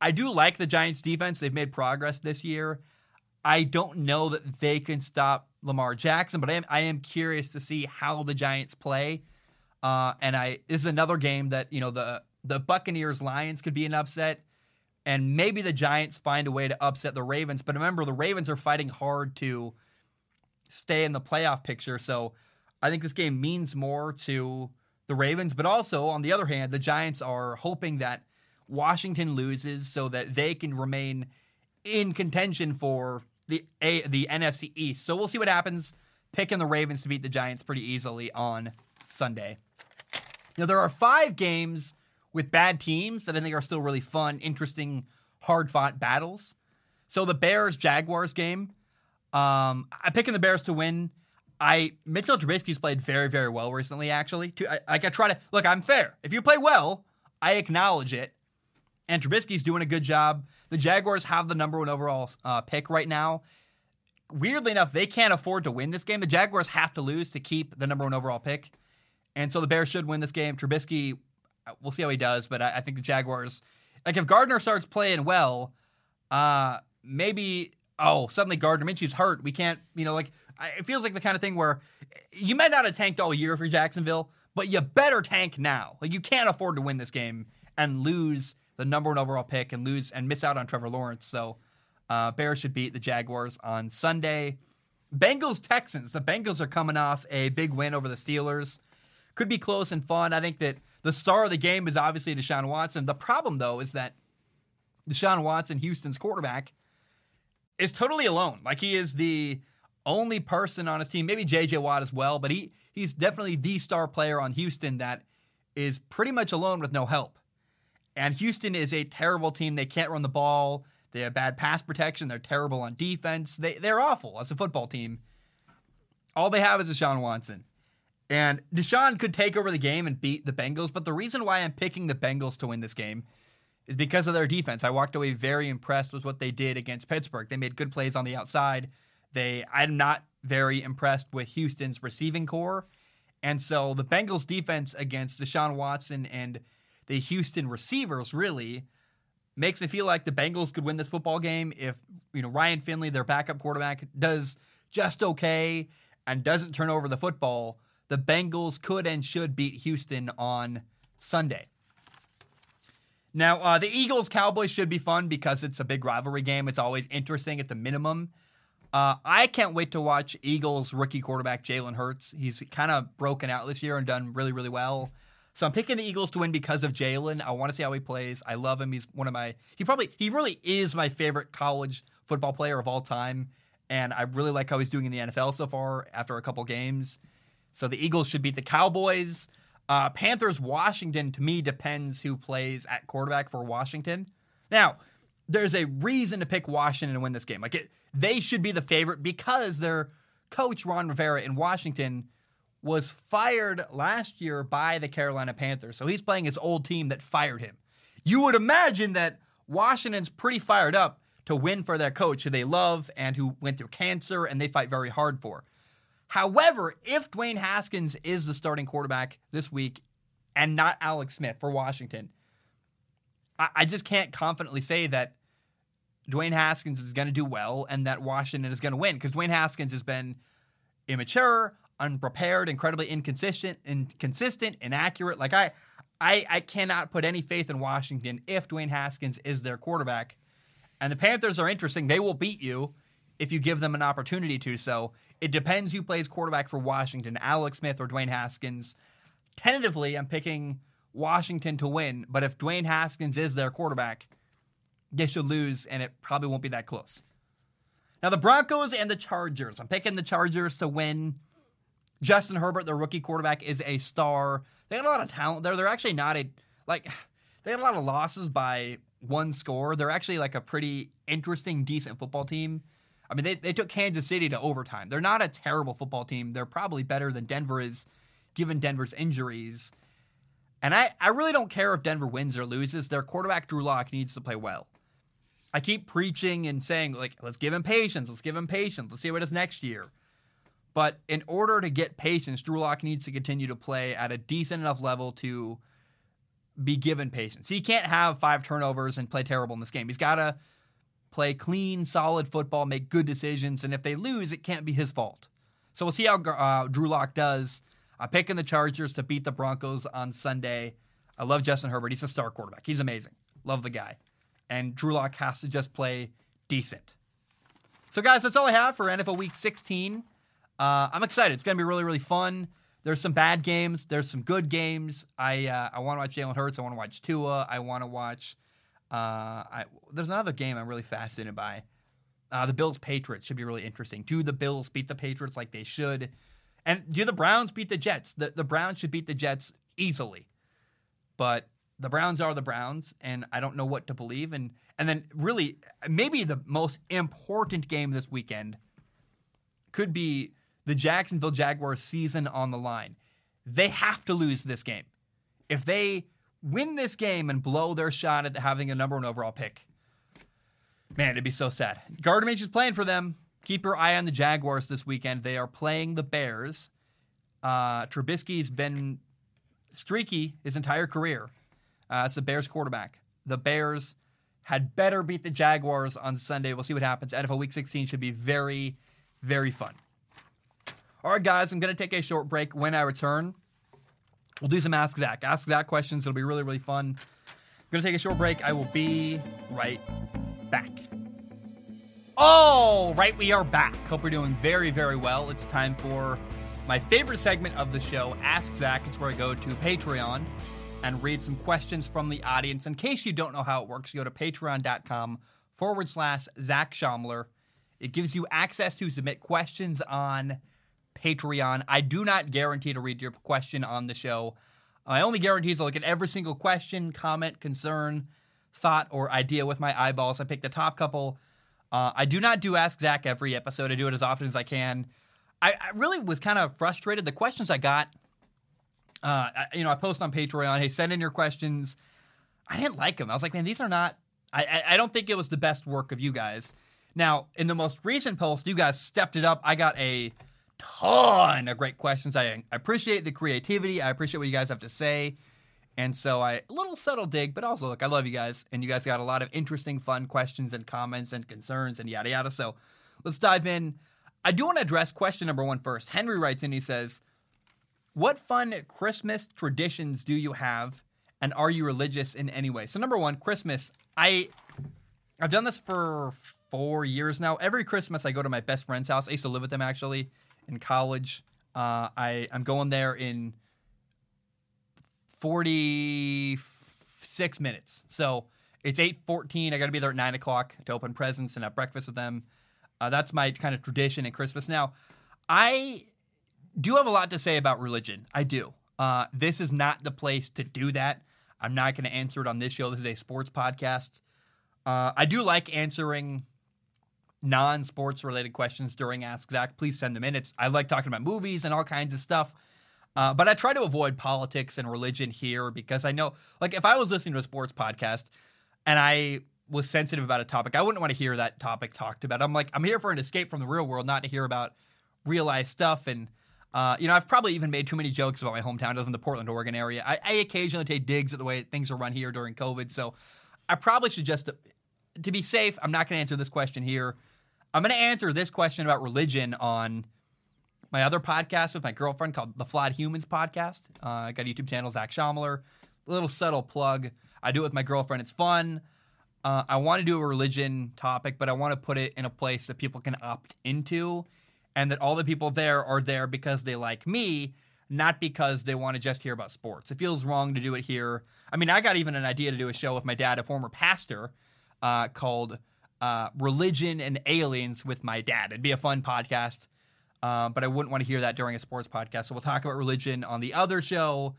I do like the Giants defense. They've made progress this year. I don't know that they can stop Lamar Jackson, but I am I am curious to see how the Giants play. Uh, and I this is another game that you know the the Buccaneers Lions could be an upset, and maybe the Giants find a way to upset the Ravens. But remember, the Ravens are fighting hard to stay in the playoff picture, so I think this game means more to the Ravens. But also, on the other hand, the Giants are hoping that Washington loses so that they can remain in contention for the a, the NFC East. So we'll see what happens. Picking the Ravens to beat the Giants pretty easily on Sunday. Now there are five games with bad teams that I think are still really fun, interesting, hard fought battles. So the Bears Jaguars game, um, I'm picking the Bears to win. I Mitchell Trubisky's played very very well recently. Actually, I, I try to look. I'm fair. If you play well, I acknowledge it and Trubisky's doing a good job. The Jaguars have the number one overall uh, pick right now. Weirdly enough, they can't afford to win this game. The Jaguars have to lose to keep the number one overall pick, and so the Bears should win this game. Trubisky, we'll see how he does, but I, I think the Jaguars, like if Gardner starts playing well, uh, maybe oh suddenly Gardner Minshew's hurt. We can't, you know, like it feels like the kind of thing where you might not have tanked all year for Jacksonville, but you better tank now. Like you can't afford to win this game and lose the number one overall pick and lose and miss out on Trevor Lawrence. So uh, Bears should beat the Jaguars on Sunday. Bengals Texans. The Bengals are coming off a big win over the Steelers. Could be close and fun. I think that the star of the game is obviously Deshaun Watson. The problem though is that Deshaun Watson, Houston's quarterback, is totally alone. Like he is the only person on his team, maybe JJ Watt as well, but he he's definitely the star player on Houston that is pretty much alone with no help. And Houston is a terrible team. They can't run the ball. They have bad pass protection. They're terrible on defense. They they're awful as a football team. All they have is Deshaun Watson. And Deshaun could take over the game and beat the Bengals, but the reason why I'm picking the Bengals to win this game is because of their defense. I walked away very impressed with what they did against Pittsburgh. They made good plays on the outside. They I'm not very impressed with Houston's receiving corps. And so the Bengals defense against Deshaun Watson and the Houston receivers really makes me feel like the Bengals could win this football game if you know Ryan Finley, their backup quarterback, does just okay and doesn't turn over the football. The Bengals could and should beat Houston on Sunday. Now, uh, the Eagles Cowboys should be fun because it's a big rivalry game. It's always interesting at the minimum. Uh, I can't wait to watch Eagles rookie quarterback Jalen Hurts. He's kind of broken out this year and done really, really well. So I'm picking the Eagles to win because of Jalen. I want to see how he plays. I love him. He's one of my he probably he really is my favorite college football player of all time. And I really like how he's doing in the NFL so far after a couple games. So the Eagles should beat the Cowboys. Uh, Panthers Washington to me depends who plays at quarterback for Washington. Now, there's a reason to pick Washington to win this game. Like it, they should be the favorite because their coach Ron Rivera in Washington was fired last year by the Carolina Panthers. So he's playing his old team that fired him. You would imagine that Washington's pretty fired up to win for their coach who they love and who went through cancer and they fight very hard for. However, if Dwayne Haskins is the starting quarterback this week and not Alex Smith for Washington, I, I just can't confidently say that Dwayne Haskins is going to do well and that Washington is going to win because Dwayne Haskins has been immature, unprepared, incredibly inconsistent, inconsistent, inaccurate. Like I, I, I cannot put any faith in Washington if Dwayne Haskins is their quarterback. And the Panthers are interesting. They will beat you if you give them an opportunity to. So it depends who plays quarterback for Washington, Alex Smith or Dwayne Haskins. Tentatively, I'm picking Washington to win, but if Dwayne Haskins is their quarterback, they should lose, and it probably won't be that close. Now, the Broncos and the Chargers. I'm picking the Chargers to win. Justin Herbert, the rookie quarterback, is a star. They got a lot of talent there. They're actually not a, like, they had a lot of losses by one score. They're actually like a pretty interesting, decent football team. I mean, they, they took Kansas City to overtime. They're not a terrible football team. They're probably better than Denver is, given Denver's injuries. And I, I really don't care if Denver wins or loses. Their quarterback, Drew Lock, needs to play well. I keep preaching and saying, like, let's give him patience. Let's give him patience. Let's see what is next year. But in order to get patience, Drew Lock needs to continue to play at a decent enough level to be given patience. He can't have five turnovers and play terrible in this game. He's got to play clean, solid football, make good decisions. And if they lose, it can't be his fault. So we'll see how uh, Drew Lock does. I'm picking the Chargers to beat the Broncos on Sunday. I love Justin Herbert. He's a star quarterback. He's amazing. Love the guy and Drew Lock has to just play decent. So, guys, that's all I have for NFL Week 16. Uh, I'm excited. It's going to be really, really fun. There's some bad games. There's some good games. I uh, I want to watch Jalen Hurts. I want to watch Tua. I want to watch. Uh, I, there's another game I'm really fascinated by. Uh, the Bills Patriots should be really interesting. Do the Bills beat the Patriots like they should? And do the Browns beat the Jets? The the Browns should beat the Jets easily. But the Browns are the Browns, and I don't know what to believe. And and then really, maybe the most important game this weekend could be the Jacksonville Jaguars season on the line. They have to lose this game. If they win this game and blow their shot at having a number one overall pick, man, it'd be so sad. Gardner is playing for them. Keep your eye on the Jaguars this weekend. They are playing the Bears. Uh, Trubisky's been streaky his entire career. Uh, it's the Bears quarterback. The Bears had better beat the Jaguars on Sunday. We'll see what happens. NFL Week 16 should be very, very fun. All right, guys, I'm going to take a short break. When I return, we'll do some Ask Zach. Ask Zach questions. It'll be really, really fun. I'm going to take a short break. I will be right back. All right, we are back. Hope we're doing very, very well. It's time for my favorite segment of the show, Ask Zach. It's where I go to Patreon and read some questions from the audience. In case you don't know how it works, you go to patreon.com forward slash Zach Schaumler. It gives you access to submit questions on Patreon. I do not guarantee to read your question on the show. My only guarantee is to look at every single question, comment, concern, thought, or idea with my eyeballs. I pick the top couple. Uh, I do not do Ask Zach every episode. I do it as often as I can. I, I really was kind of frustrated. The questions I got uh, you know, I post on Patreon, hey, send in your questions. I didn't like them. I was like, man, these are not. I, I, I don't think it was the best work of you guys. Now, in the most recent post, you guys stepped it up. I got a ton of great questions. I, I appreciate the creativity. I appreciate what you guys have to say. And so I a little subtle dig, but also look, I love you guys, and you guys got a lot of interesting, fun questions and comments and concerns and yada yada. So let's dive in. I do want to address question number one first. Henry writes in, he says, what fun Christmas traditions do you have, and are you religious in any way? So, number one, Christmas. I I've done this for four years now. Every Christmas, I go to my best friend's house. I used to live with them actually in college. Uh, I I'm going there in forty six minutes. So it's eight fourteen. I got to be there at nine o'clock to open presents and have breakfast with them. Uh, that's my kind of tradition at Christmas. Now, I do have a lot to say about religion. I do. Uh, this is not the place to do that. I'm not going to answer it on this show. This is a sports podcast. Uh, I do like answering non-sports related questions during Ask Zach. Please send them in. It's I like talking about movies and all kinds of stuff. Uh, but I try to avoid politics and religion here because I know, like, if I was listening to a sports podcast and I was sensitive about a topic, I wouldn't want to hear that topic talked about. I'm like, I'm here for an escape from the real world, not to hear about real life stuff. And uh, you know, I've probably even made too many jokes about my hometown. I live in the Portland, Oregon area. I, I, occasionally take digs at the way things are run here during COVID. So I probably should just, to be safe, I'm not going to answer this question here. I'm going to answer this question about religion on my other podcast with my girlfriend called the Flawed Humans Podcast. Uh, I got a YouTube channel, Zach Schaumler. A little subtle plug. I do it with my girlfriend. It's fun. Uh, I want to do a religion topic, but I want to put it in a place that people can opt into and that all the people there are there because they like me, not because they want to just hear about sports. It feels wrong to do it here. I mean, I got even an idea to do a show with my dad, a former pastor, uh, called uh, "Religion and Aliens" with my dad. It'd be a fun podcast, uh, but I wouldn't want to hear that during a sports podcast. So we'll talk about religion on the other show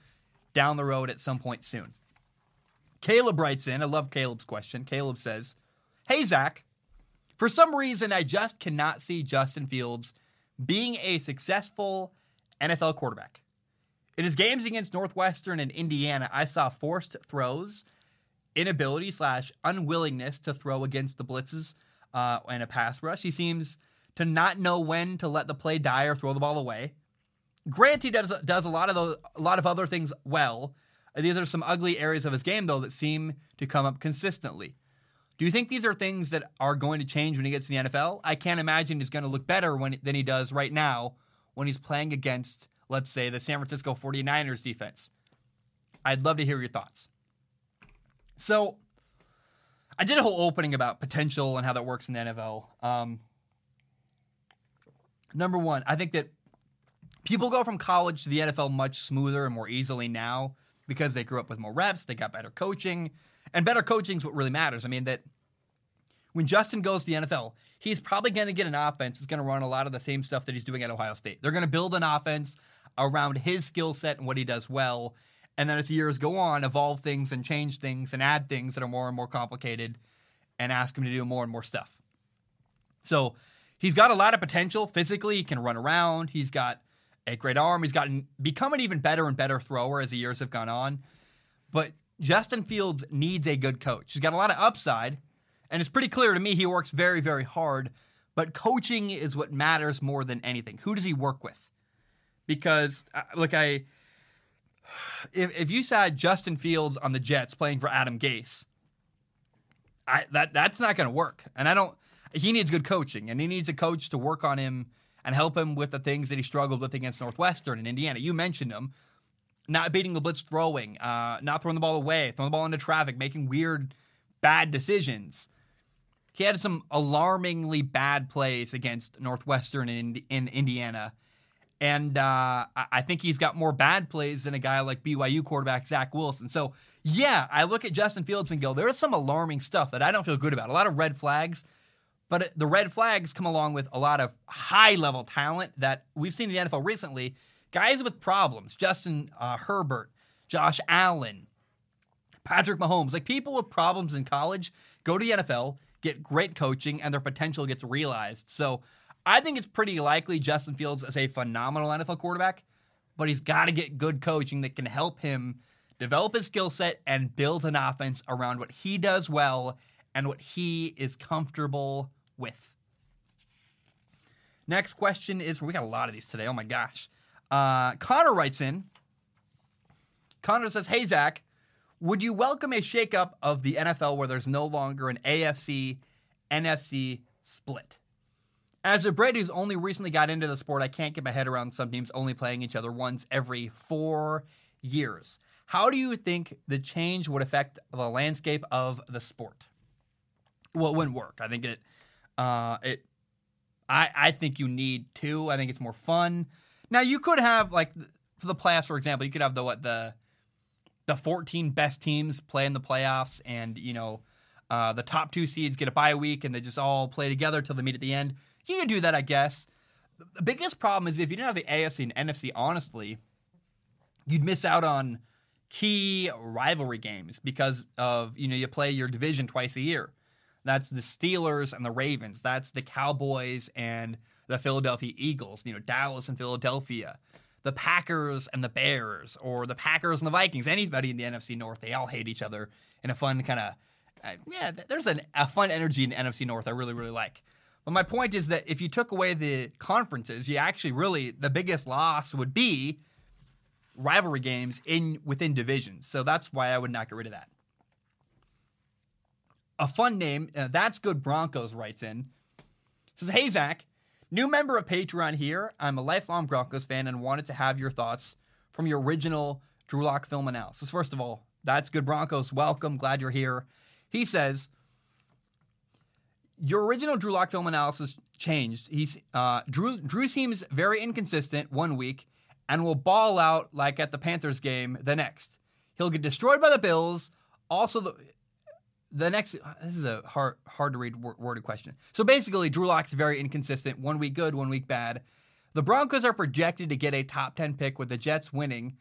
down the road at some point soon. Caleb writes in. I love Caleb's question. Caleb says, "Hey Zach, for some reason I just cannot see Justin Fields being a successful NFL quarterback." In his games against Northwestern and Indiana, I saw forced throws, inability slash unwillingness to throw against the blitzes uh, and a pass rush. He seems to not know when to let the play die or throw the ball away. Grant he does does a lot of those, a lot of other things well. These are some ugly areas of his game though that seem to come up consistently. Do you think these are things that are going to change when he gets to the NFL? I can't imagine he's going to look better when, than he does right now when he's playing against let's say, the San Francisco 49ers defense. I'd love to hear your thoughts. So, I did a whole opening about potential and how that works in the NFL. Um, number one, I think that people go from college to the NFL much smoother and more easily now because they grew up with more reps, they got better coaching, and better coaching is what really matters. I mean, that when Justin goes to the NFL, he's probably going to get an offense that's going to run a lot of the same stuff that he's doing at Ohio State. They're going to build an offense around his skill set and what he does well. And then as years go on, evolve things and change things and add things that are more and more complicated and ask him to do more and more stuff. So he's got a lot of potential physically. He can run around. He's got a great arm. He's gotten become an even better and better thrower as the years have gone on. But Justin Fields needs a good coach. He's got a lot of upside, and it's pretty clear to me he works very, very hard. But coaching is what matters more than anything. Who does he work with? because uh, like I if if you said Justin Fields on the Jets playing for Adam Gase, I that that's not going to work. And I don't. He needs good coaching, and he needs a coach to work on him and help him with the things that he struggled with against Northwestern and Indiana. You mentioned them. Not beating the blitz throwing, uh, not throwing the ball away, throwing the ball into traffic, making weird, bad decisions. He had some alarmingly bad plays against Northwestern and in, in Indiana and uh, I think he's got more bad plays than a guy like BYU quarterback Zach Wilson. So, yeah, I look at Justin Fields and go, there's some alarming stuff that I don't feel good about. A lot of red flags, but the red flags come along with a lot of high level talent that we've seen in the NFL recently. Guys with problems, Justin uh, Herbert, Josh Allen, Patrick Mahomes, like people with problems in college go to the NFL, get great coaching, and their potential gets realized. So, I think it's pretty likely Justin Fields is a phenomenal NFL quarterback, but he's got to get good coaching that can help him develop his skill set and build an offense around what he does well and what he is comfortable with. Next question is we got a lot of these today. Oh my gosh. Uh, Connor writes in. Connor says, Hey, Zach, would you welcome a shakeup of the NFL where there's no longer an AFC NFC split? As a Brit who's only recently got into the sport, I can't get my head around some teams only playing each other once every four years. How do you think the change would affect the landscape of the sport? Well, it wouldn't work. I think it, uh, it, I, I think you need two. I think it's more fun. Now you could have like for the playoffs, for example, you could have the what the, the 14 best teams play in the playoffs, and you know, uh, the top two seeds get a bye week, and they just all play together till they meet at the end you could do that, I guess. The biggest problem is if you didn't have the AFC and NFC, honestly, you'd miss out on key rivalry games because of, you know, you play your division twice a year. That's the Steelers and the Ravens. That's the Cowboys and the Philadelphia Eagles, you know, Dallas and Philadelphia. The Packers and the Bears, or the Packers and the Vikings. Anybody in the NFC North, they all hate each other in a fun kind of, uh, yeah, there's an, a fun energy in the NFC North I really, really like. But my point is that if you took away the conferences, you actually really the biggest loss would be rivalry games in within divisions. So that's why I would not get rid of that. A fun name, uh, that's good. Broncos writes in says, "Hey Zach, new member of Patreon here. I'm a lifelong Broncos fan and wanted to have your thoughts from your original Drew Lock film analysis. First of all, that's good. Broncos, welcome. Glad you're here." He says your original Drew Lock film analysis changed. He's uh, Drew. Drew seems very inconsistent one week and will ball out like at the Panthers game the next. He'll get destroyed by the Bills. Also, the the next this is a hard hard to read worded question. So basically, Drew Lock's very inconsistent. One week good, one week bad. The Broncos are projected to get a top ten pick with the Jets winning.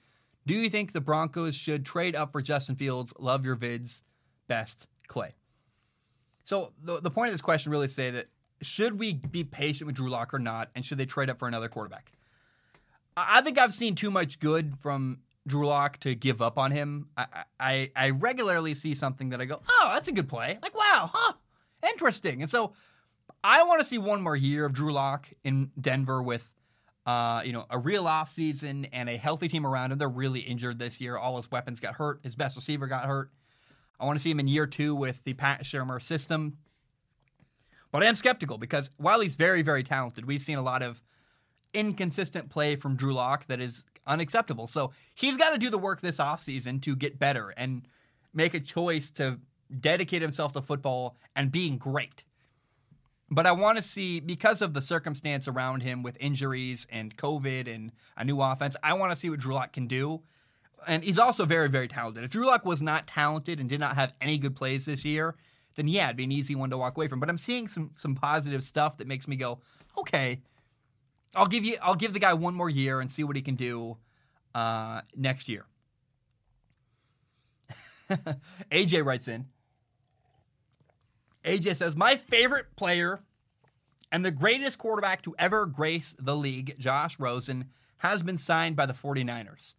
Do you think the Broncos should trade up for Justin Fields? Love your vids. Best Clay. So the the point of this question really say that should we be patient with Drew Lock or not, and should they trade up for another quarterback? I think I've seen too much good from Drew Lock to give up on him. I, I, I regularly see something that I go, oh, that's a good play. Like, wow, huh, interesting. And so I want to see one more year of Drew Lock in Denver with, uh, you know, a real offseason and a healthy team around him. They're really injured this year. All his weapons got hurt. His best receiver got hurt. I want to see him in year two with the Pat Shurmur system. But I am skeptical because while he's very, very talented, we've seen a lot of inconsistent play from Drew Lock that is unacceptable. So he's got to do the work this offseason to get better and make a choice to dedicate himself to football and being great. But I want to see, because of the circumstance around him with injuries and COVID and a new offense, I want to see what Drew Lock can do. And he's also very, very talented. If Drew Lock was not talented and did not have any good plays this year, then yeah, it'd be an easy one to walk away from. But I'm seeing some some positive stuff that makes me go, okay, I'll give you I'll give the guy one more year and see what he can do uh, next year. AJ writes in. AJ says, My favorite player and the greatest quarterback to ever grace the league, Josh Rosen, has been signed by the 49ers.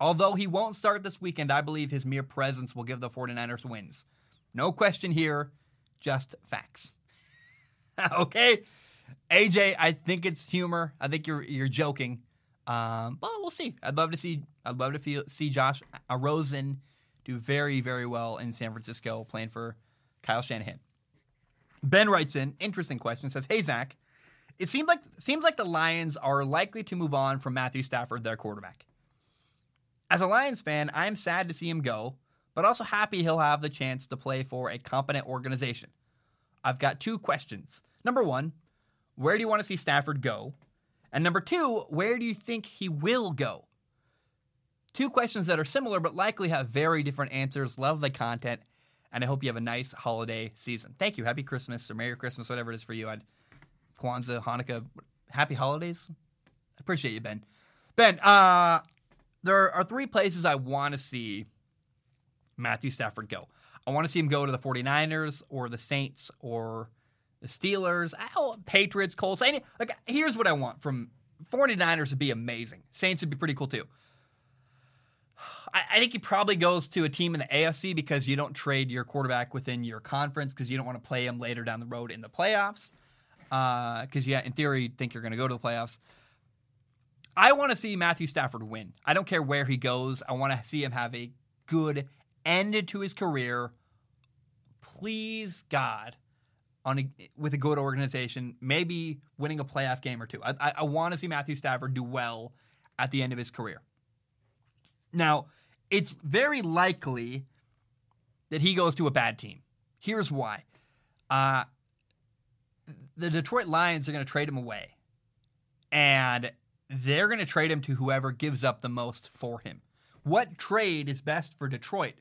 Although he won't start this weekend, I believe his mere presence will give the 49ers wins. No question here, just facts. okay? AJ, I think it's humor. I think you're you're joking. Um, but we'll see. I'd love to see. I'd love to feel, see Josh Rosen do very very well in San Francisco, playing for Kyle Shanahan. Ben writes in interesting question. Says, "Hey Zach, it seems like seems like the Lions are likely to move on from Matthew Stafford, their quarterback. As a Lions fan, I'm sad to see him go, but also happy he'll have the chance to play for a competent organization. I've got two questions. Number one." Where do you want to see Stafford go? And number two, where do you think he will go? Two questions that are similar but likely have very different answers. Love the content, and I hope you have a nice holiday season. Thank you. Happy Christmas or Merry Christmas, whatever it is for you. I'd Kwanzaa, Hanukkah, happy holidays. Appreciate you, Ben. Ben, uh, there are three places I want to see Matthew Stafford go. I want to see him go to the 49ers or the Saints or the Steelers, oh, Patriots, Colts. Any, like, here's what I want from 49ers would be amazing. Saints would be pretty cool too. I, I think he probably goes to a team in the AFC because you don't trade your quarterback within your conference because you don't want to play him later down the road in the playoffs. Because, uh, yeah, in theory, think you're going to go to the playoffs. I want to see Matthew Stafford win. I don't care where he goes. I want to see him have a good end to his career. Please, God, on a, with a good organization, maybe winning a playoff game or two. I, I, I want to see Matthew Stafford do well at the end of his career. Now, it's very likely that he goes to a bad team. Here's why. Uh, the Detroit Lions are going to trade him away, and they're going to trade him to whoever gives up the most for him. What trade is best for Detroit?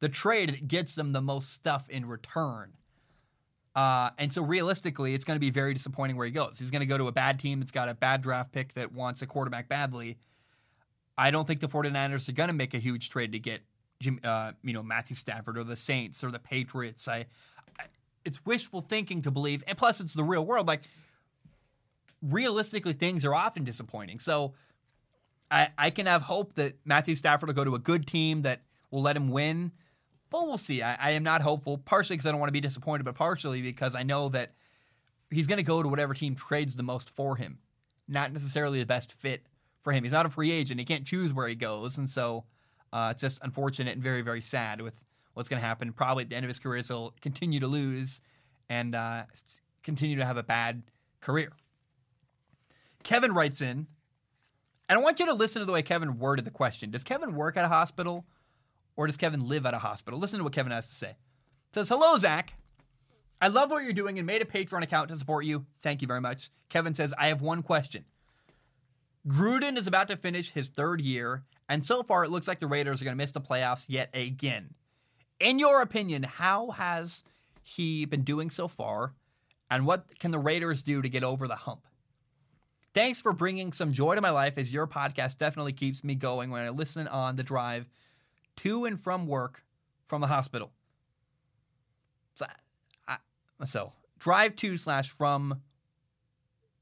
The trade that gets them the most stuff in return. Uh, and so realistically, it's going to be very disappointing where he goes. He's going to go to a bad team that's got a bad draft pick that wants a quarterback badly. I don't think the 49ers are going to make a huge trade to get Jim, uh, you know, Matthew Stafford or the Saints or the Patriots. I, I, it's wishful thinking to believe, and plus it's the real world. Like realistically, things are often disappointing. So I, I can have hope that Matthew Stafford will go to a good team that will let him win but we'll see. I, I am not hopeful, partially because I don't want to be disappointed, but partially because I know that he's going to go to whatever team trades the most for him. Not necessarily the best fit for him. He's not a free agent. He can't choose where he goes. And so uh, it's just unfortunate and very, very sad with what's going to happen. Probably at the end of his career, he'll continue to lose and uh, continue to have a bad career. Kevin writes in, and I want you to listen to the way Kevin worded the question. Does Kevin work at a hospital? or does Kevin live at a hospital? Listen to what Kevin has to say. It says, Hello, Zach. I love what you're doing and made a Patreon account to support you. Thank you very much. Kevin says, I have one question. Gruden is about to finish his third year, and so far it looks like the Raiders are going to miss the playoffs yet again. In your opinion, how has he been doing so far? And what can the Raiders do to get over the hump? Thanks for bringing some joy to my life as your podcast definitely keeps me going when I listen on the drive to and from work from the hospital. So, I, so drive to slash from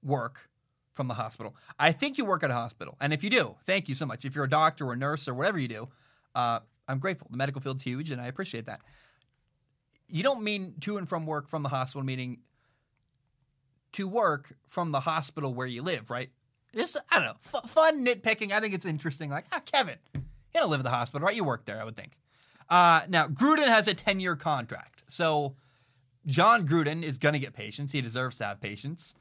work from the hospital. I think you work at a hospital. And if you do, thank you so much. If you're a doctor or a nurse or whatever you do, uh, I'm grateful. The medical field's huge and I appreciate that. You don't mean to and from work from the hospital, meaning to work from the hospital where you live, right? Just, I don't know, f- fun nitpicking. I think it's interesting. Like, ah, Kevin, you don't live at the hospital, right? You work there, I would think. Uh, now, Gruden has a 10 year contract. So, Jon Gruden is going to get patience. He deserves to have patience.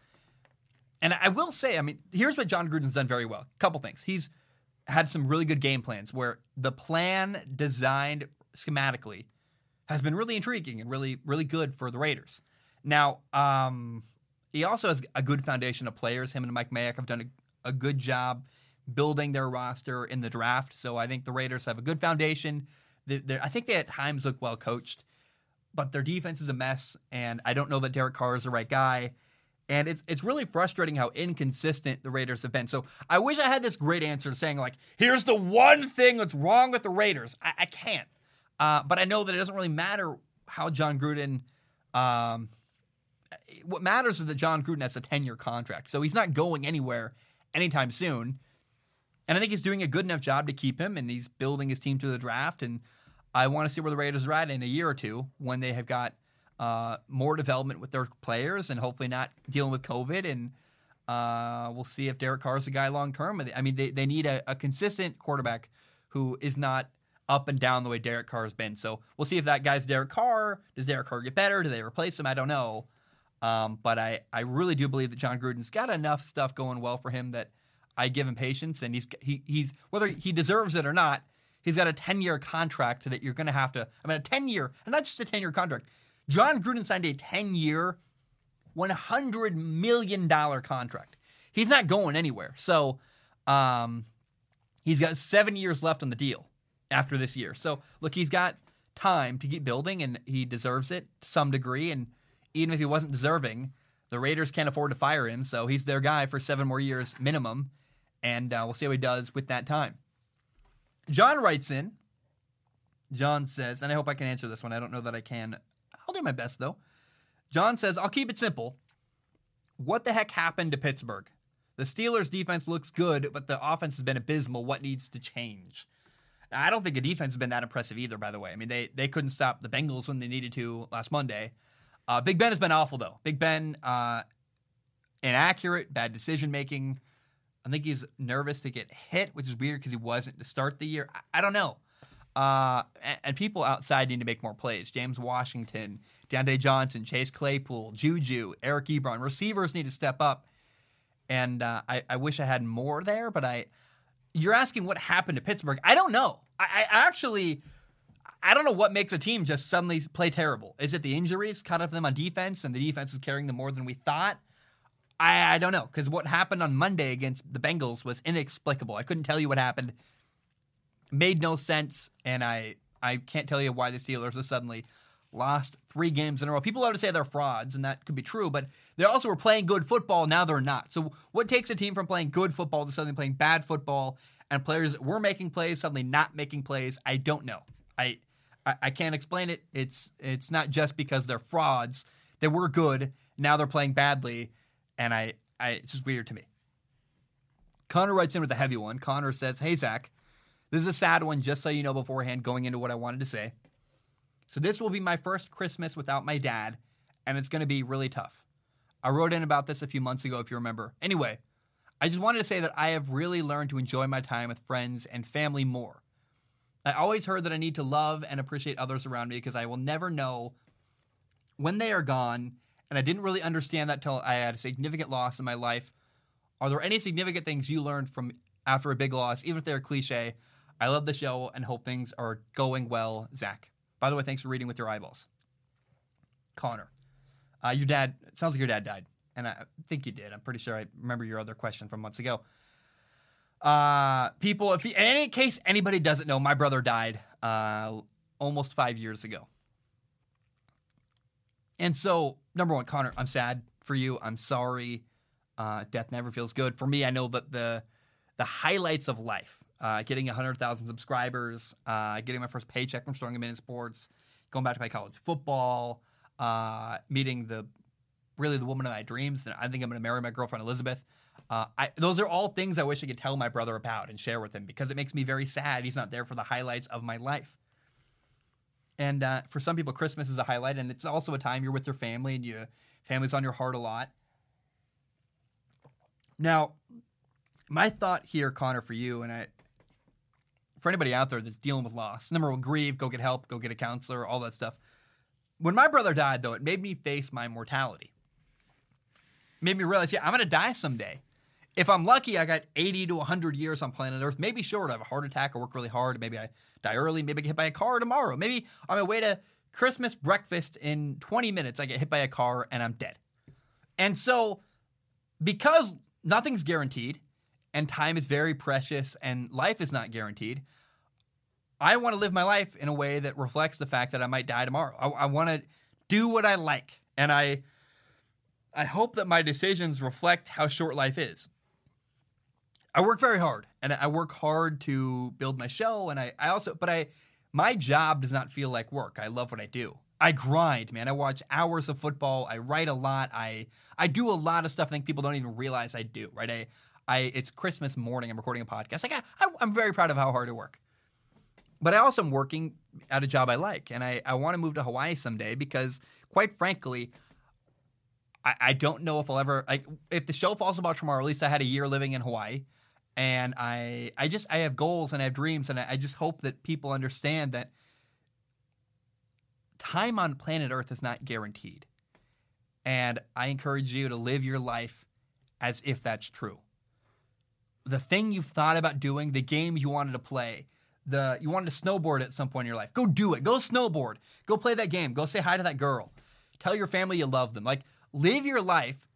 And I will say, I mean, here's what Jon Gruden's done very well. A couple things. He's had some really good game plans where the plan designed schematically has been really intriguing and really, really good for the Raiders. Now, um, he also has a good foundation of players. Him and Mike Mayock have done a, a good job building their roster in the draft. So I think the Raiders have a good foundation. They're, I think they at times look well coached, but their defense is a mess. And I don't know that Derek Carr is the right guy. And it's it's really frustrating how inconsistent the Raiders have been. So I wish I had this great answer saying like, here's the one thing that's wrong with the Raiders. I, I can't. Uh, but I know that it doesn't really matter how Jon Gruden. Um, what matters is that Jon Gruden has a 10 year contract. So he's not going anywhere anytime soon. And I think he's doing a good enough job to keep him, and he's building his team through the draft. And I want to see where the Raiders are at in a year or two when they have got uh, more development with their players and hopefully not dealing with COVID. And uh, we'll see if Derek Carr is the guy long term. I mean, they, they need a, a, consistent quarterback who is not up and down the way Derek Carr has been. So we'll see if that guy's Derek Carr. Does Derek Carr get better? Do they replace him? I don't know. Um, but I, I really do believe that Jon Gruden's got enough stuff going well for him that I give him patience. And he's he, he's whether he deserves it or not, he's got a 10 year contract that you're going to have to. I mean, a 10 year, and not just a 10 year contract. Jon Gruden signed a 10 year, $100 million contract. He's not going anywhere. So um, he's got seven years left on the deal after this year. So look, he's got time to keep building and he deserves it to some degree. And even if he wasn't deserving, the Raiders can't afford to fire him. So he's their guy for seven more years minimum. And uh, we'll see how he does with that time. John writes in. John says, and I hope I can answer this one. I don't know that I can I'll do my best though. John says, I'll keep it simple. What the heck happened to Pittsburgh? The Steelers' defense looks good, but the offense has been abysmal. What needs to change? I don't think the defense has been that impressive either, by the way. I mean, they, they couldn't stop the Bengals when they needed to last Monday. Uh, Big Ben has been awful, though. Big Ben, uh, inaccurate, bad decision making. I think he's nervous to get hit, which is weird because he wasn't to start the year. I, I don't know. Uh, and, and, people outside need to make more plays. James Washington, Diontae Johnson, Chase Claypool, Juju, Eric Ebron. Receivers need to step up. And uh, I, I, wish I had more there, but I. You're asking what happened to Pittsburgh. I don't know. I, I actually. I don't know what makes a team just suddenly play terrible. Is it the injuries caught up them on defense and the defense is carrying them more than we thought? I, I don't know because what happened on Monday against the Bengals was inexplicable. I couldn't tell you what happened made no sense, and I I can't tell you why the Steelers have suddenly lost three games in a row. People love to say they're frauds, and that could be true, but they also were playing good football. Now they're not. So what takes a team from playing good football to suddenly playing bad football, and players were making plays suddenly not making plays? I don't know. I I, I can't explain it. It's it's not just because they're frauds. They were good. Now they're playing badly, and I, I it's just weird to me. Connor writes in with a heavy one. Connor says, "Hey Zach." This is a sad one, just so you know beforehand, going into what I wanted to say. So, this will be my first Christmas without my dad, and it's going to be really tough. I wrote in about this a few months ago, if you remember. Anyway, I just wanted to say that I have really learned to enjoy my time with friends and family more. I always heard that I need to love and appreciate others around me because I will never know when they are gone, and I didn't really understand that till I had a significant loss in my life. Are there any significant things you learned from after a big loss, even if they're cliche? I love the show and hope things are going well, Zach. By the way, thanks for reading with your eyeballs. Connor, uh, your dad, sounds like your dad died. And I think you did. I'm pretty sure I remember your other question from months ago. Uh, people, if in any case anybody doesn't know, my brother died uh, almost five years ago. And so, number one, Connor, I'm sad for you. I'm sorry. Uh, death never feels good. For me, I know that the the highlights of life, uh, getting 100,000 subscribers, uh, getting my first paycheck from Strong Minute Sports, going back to play college football, uh, meeting the really the woman of my dreams, and I think I'm going to marry my girlfriend Elizabeth. Uh, I, those are all things I wish I could tell my brother about and share with him because it makes me very sad he's not there for the highlights of my life. And uh, for some people, Christmas is a highlight, and it's also a time you're with your family and your family's on your heart a lot. Now, my thought here, Connor, for you, and I, for anybody out there that's dealing with loss, number one, grieve, go get help, go get a counselor, all that stuff. When my brother died, though, it made me face my mortality. made me realize, yeah, I'm going to die someday. If I'm lucky, I got 80 to 100 years on planet Earth. Maybe short. I have a heart attack. I work really hard. Maybe I die early. Maybe I get hit by a car tomorrow. Maybe on my way to Christmas breakfast in 20 minutes, I get hit by a car and I'm dead. And so, because nothing's guaranteed and time is very precious and life is not guaranteed, I want to live my life in a way that reflects the fact that I might die tomorrow. I, I want to do what I like. And I, I hope that my decisions reflect how short life is. I work very hard and I work hard to build my show. And I, I also, but I, my job does not feel like work. I love what I do. I grind, man. I watch hours of football. I write a lot. I, I do a lot of stuff I think people don't even realize I do, right? I, I, it's Christmas morning. I'm recording a podcast. Like I, I, I'm very proud of how hard I work. But I also am working at a job I like. And I, I want to move to Hawaii someday because, quite frankly, I, I don't know if I'll ever, like, if the show falls apart tomorrow, at least I had a year living in Hawaii and I I just I have goals and I have dreams and I, I just hope that people understand that time on planet Earth is not guaranteed. And I encourage you to live your life as if that's true. The thing you've thought about doing, the game you wanted to play, the you wanted to snowboard at some point in your life. Go do it. Go snowboard. Go play that game. Go say hi to that girl. Tell your family you love them. Like live your life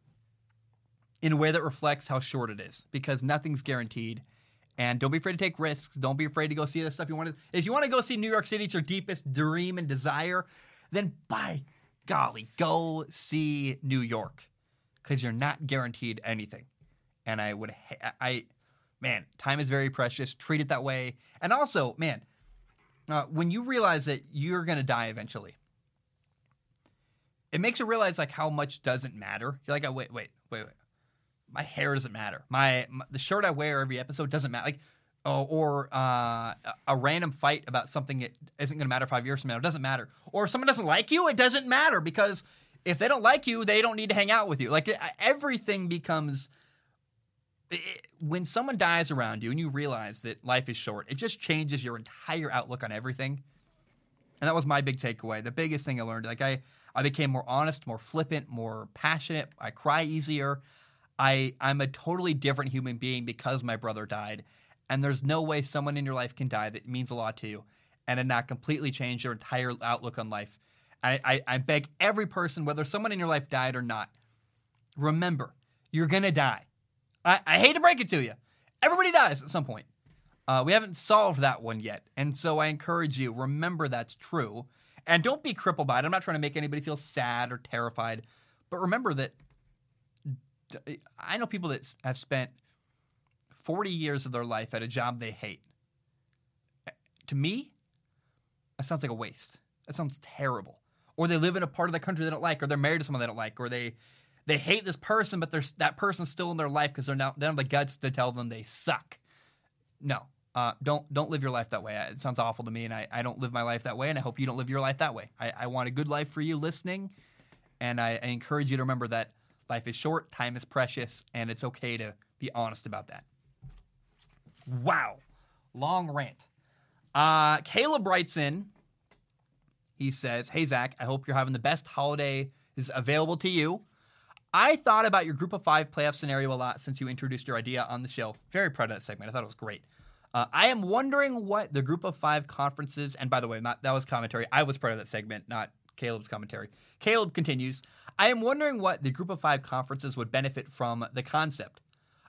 in a way that reflects how short it is because nothing's guaranteed. And don't be afraid to take risks. Don't be afraid to go see the stuff you want to. If you want to go see New York City, it's your deepest dream and desire, then by golly, go see New York because you're not guaranteed anything. And I would, I, man, time is very precious. Treat it that way. And also, man, uh, when you realize that you're going to die eventually, it makes you realize like how much doesn't matter. You're like, oh, wait, wait, wait, wait my hair doesn't matter. My, my, the shirt I wear every episode doesn't matter. Like, oh, or uh, a random fight about something that isn't going to matter five years from now. It doesn't matter. Or if someone doesn't like you, it doesn't matter because if they don't like you, they don't need to hang out with you. Like everything becomes. It, when someone dies around you and you realize that life is short, it just changes your entire outlook on everything. And that was my big takeaway. The biggest thing I learned, like I, I became more honest, more flippant, more passionate. I cry easier. I I'm a totally different human being because my brother died, and there's no way someone in your life can die that means a lot to you, and it not completely change your entire outlook on life. I, I, I beg every person, whether someone in your life died or not, remember you're gonna die. I, I hate to break it to you, everybody dies at some point. Uh, we haven't solved that one yet, and so I encourage you remember that's true, and don't be crippled by it. I'm not trying to make anybody feel sad or terrified, but remember that I know people that have spent 40 years of their life at a job they hate. To me, that sounds like a waste. That sounds terrible. Or they live in a part of the country they don't like, or they're married to someone they don't like, or they they hate this person, but there's that person's still in their life because they're not they don't have the guts to tell them they suck. No, uh, don't don't live your life that way. It sounds awful to me, and I, I don't live my life that way, and I hope you don't live your life that way. I, I want a good life for you listening, and I, I encourage you to remember that Life is short, time is precious, and it's okay to be honest about that. Wow. Long rant. Uh, Caleb writes in. He says, Hey, Zach, I hope you're having the best holiday is available to you. I thought about your group of five playoff scenario a lot since you introduced your idea on the show. Very proud of that segment. I thought it was great. Uh, I am wondering what the group of five conferences, and by the way, not, that was commentary. I was part of that segment, not Caleb's commentary. Caleb continues I am wondering what the group of five conferences would benefit from the concept.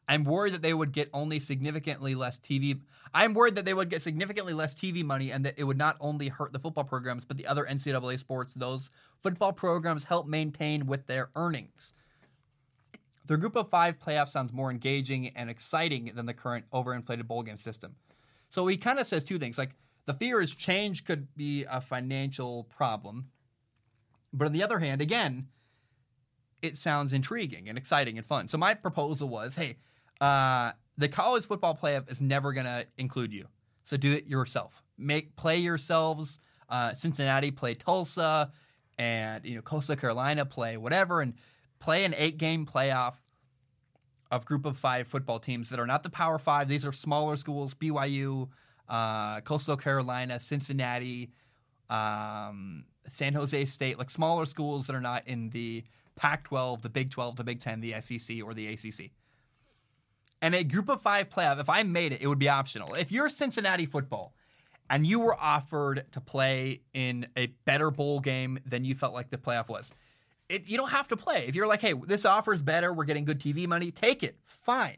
I'm worried that they would get only significantly less TV. I'm worried that they would get significantly less TV money and that it would not only hurt the football programs, but the other NCAA sports those football programs help maintain with their earnings. The group of five playoff sounds more engaging and exciting than the current overinflated bowl game system. So he kind of says two things. Like the fear is change could be a financial problem. But on the other hand, again, it sounds intriguing and exciting and fun. So my proposal was, hey, uh, the college football playoff is never going to include you. So do it yourself. Make play yourselves. Uh, Cincinnati play Tulsa, and you know Coastal Carolina play whatever, and play an eight-game playoff of group of five football teams that are not the Power Five. These are smaller schools: BYU, uh, Coastal Carolina, Cincinnati, um, San Jose State, like smaller schools that are not in the Pac-12, the Big 12, the Big 10, the SEC, or the ACC. And a group of five playoff, if I made it, it would be optional. If you're Cincinnati football and you were offered to play in a better bowl game than you felt like the playoff was, it, you don't have to play. If you're like, hey, this offer is better, we're getting good TV money, take it. Fine.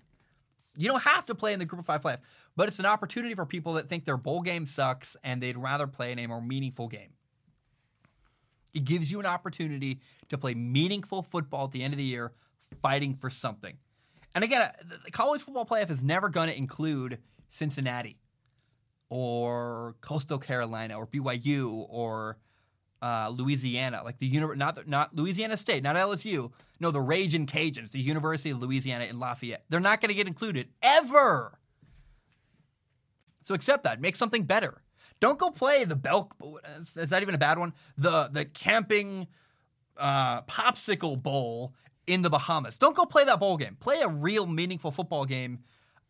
You don't have to play in the group of five playoff, but it's an opportunity for people that think their bowl game sucks and they'd rather play in a more meaningful game. It gives you an opportunity to play meaningful football at the end of the year, fighting for something. And again, the college football playoff is never going to include Cincinnati or Coastal Carolina or BYU or uh, Louisiana, like the uni- not not Louisiana State, not LSU. No, the Raging Cajuns, the University of Louisiana in Lafayette. They're not going to get included ever. So accept that. Make something better. Don't go play the Belk. Is that even a bad one? The the camping uh, popsicle bowl in the Bahamas. Don't go play that bowl game. Play a real meaningful football game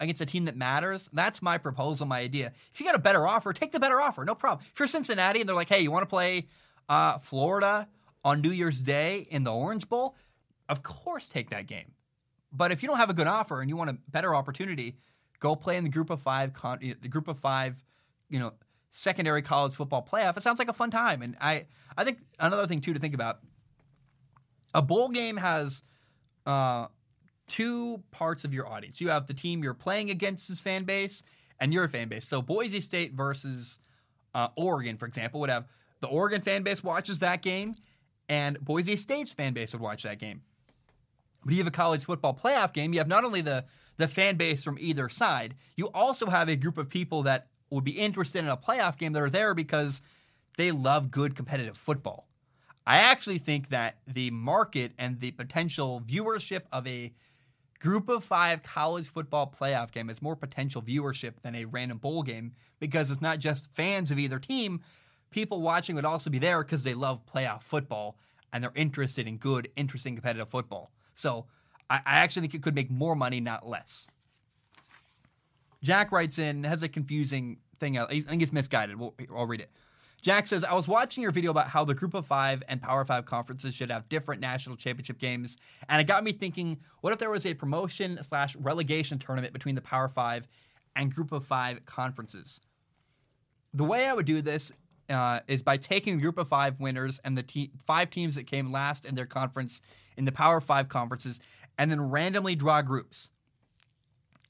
against a team that matters. That's my proposal, my idea. If you got a better offer, take the better offer. No problem. If you're Cincinnati and they're like, hey, you want to play uh, Florida on New Year's Day in the Orange Bowl, of course take that game. But if you don't have a good offer and you want a better opportunity, go play in the group of five, con- the group of five, you know, secondary college football playoff. It sounds like a fun time. And I, I think another thing too to think about a bowl game has uh, two parts of your audience. You have the team you're playing against's fan base and your fan base. So Boise State versus uh, Oregon, for example, would have the Oregon fan base watches that game, and Boise State's fan base would watch that game. But you have a college football playoff game. You have not only the the fan base from either side, you also have a group of people that would be interested in a playoff game that are there because they love good competitive football. I actually think that the market and the potential viewership of a group of five college football playoff game is more potential viewership than a random bowl game because it's not just fans of either team. People watching would also be there because they love playoff football and they're interested in good, interesting, competitive football. So I, I actually think it could make more money, not less. Jack writes in, has a confusing thing. I think it's misguided. We'll, I'll read it. Jack says, I was watching your video about how the group of five and power five conferences should have different national championship games. And it got me thinking, what if there was a promotion slash relegation tournament between the power five and group of five conferences? The way I would do this uh, is by taking the group of five winners and the te- five teams that came last in their conference in the power five conferences and then randomly draw groups.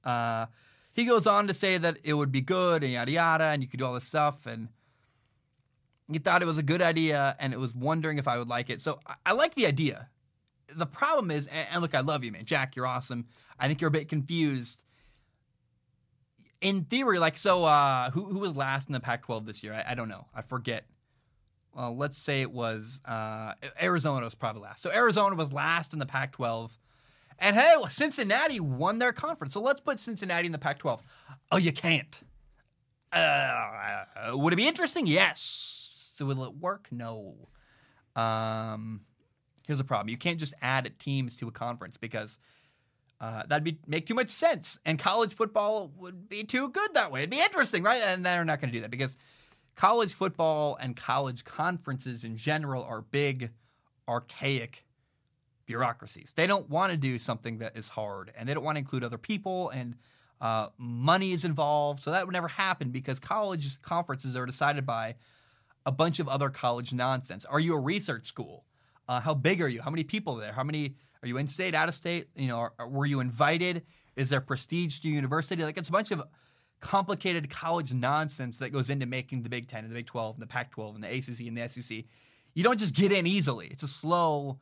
Uh, he goes on to say that it would be good and yada yada, and you could do all this stuff and he thought it was a good idea and it was wondering if I would like it. So I, I like the idea. The problem is, and, and look, I love you, man. Jack, you're awesome. I think you're a bit confused. In theory, like, so uh, who, who was last in the Pac 12 this year? I, I, don't know. I forget. Well, let's say it was uh, Arizona was probably last. So Arizona was last in the Pac 12. And hey, Cincinnati won their conference. So let's put Cincinnati in the Pac 12. Oh, you can't. Uh, would it be interesting? Yes. So will it work? No. Um, here's the problem: you can't just add teams to a conference because uh, that'd be make too much sense, and college football would be too good that way. It'd be interesting, right? And they're not going to do that because college football and college conferences in general are big, archaic bureaucracies. They don't want to do something that is hard, and they don't want to include other people and. Uh, money is involved, so that would never happen because college conferences are decided by a bunch of other college nonsense. Are you a research school? Uh, how big are you? How many people are there? How many are you in state, out of state? You know, are, were you invited? Is there prestige to university? Like it's a bunch of complicated college nonsense that goes into making the Big Ten and the Big 12 and the Pac 12 and the ACC and the SEC. You don't just get in easily. It's a slow,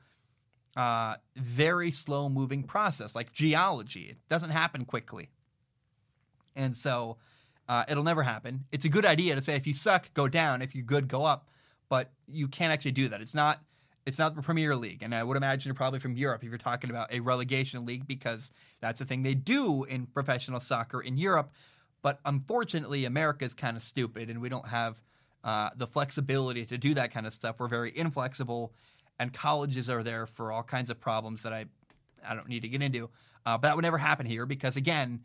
uh, very slow moving process, like geology. It doesn't happen quickly. And so uh, it'll never happen. It's a good idea to say if you suck, go down. If you're good, go up. But you can't actually do that. It's not. It's not the Premier League, and I would imagine you're probably from Europe if you're talking about a relegation league because that's the thing they do in professional soccer in Europe. But unfortunately, America is kind of stupid, and we don't have uh, the flexibility to do that kind of stuff. We're very inflexible, and colleges are there for all kinds of problems that I I don't need to get into. Uh, but that would never happen here because again,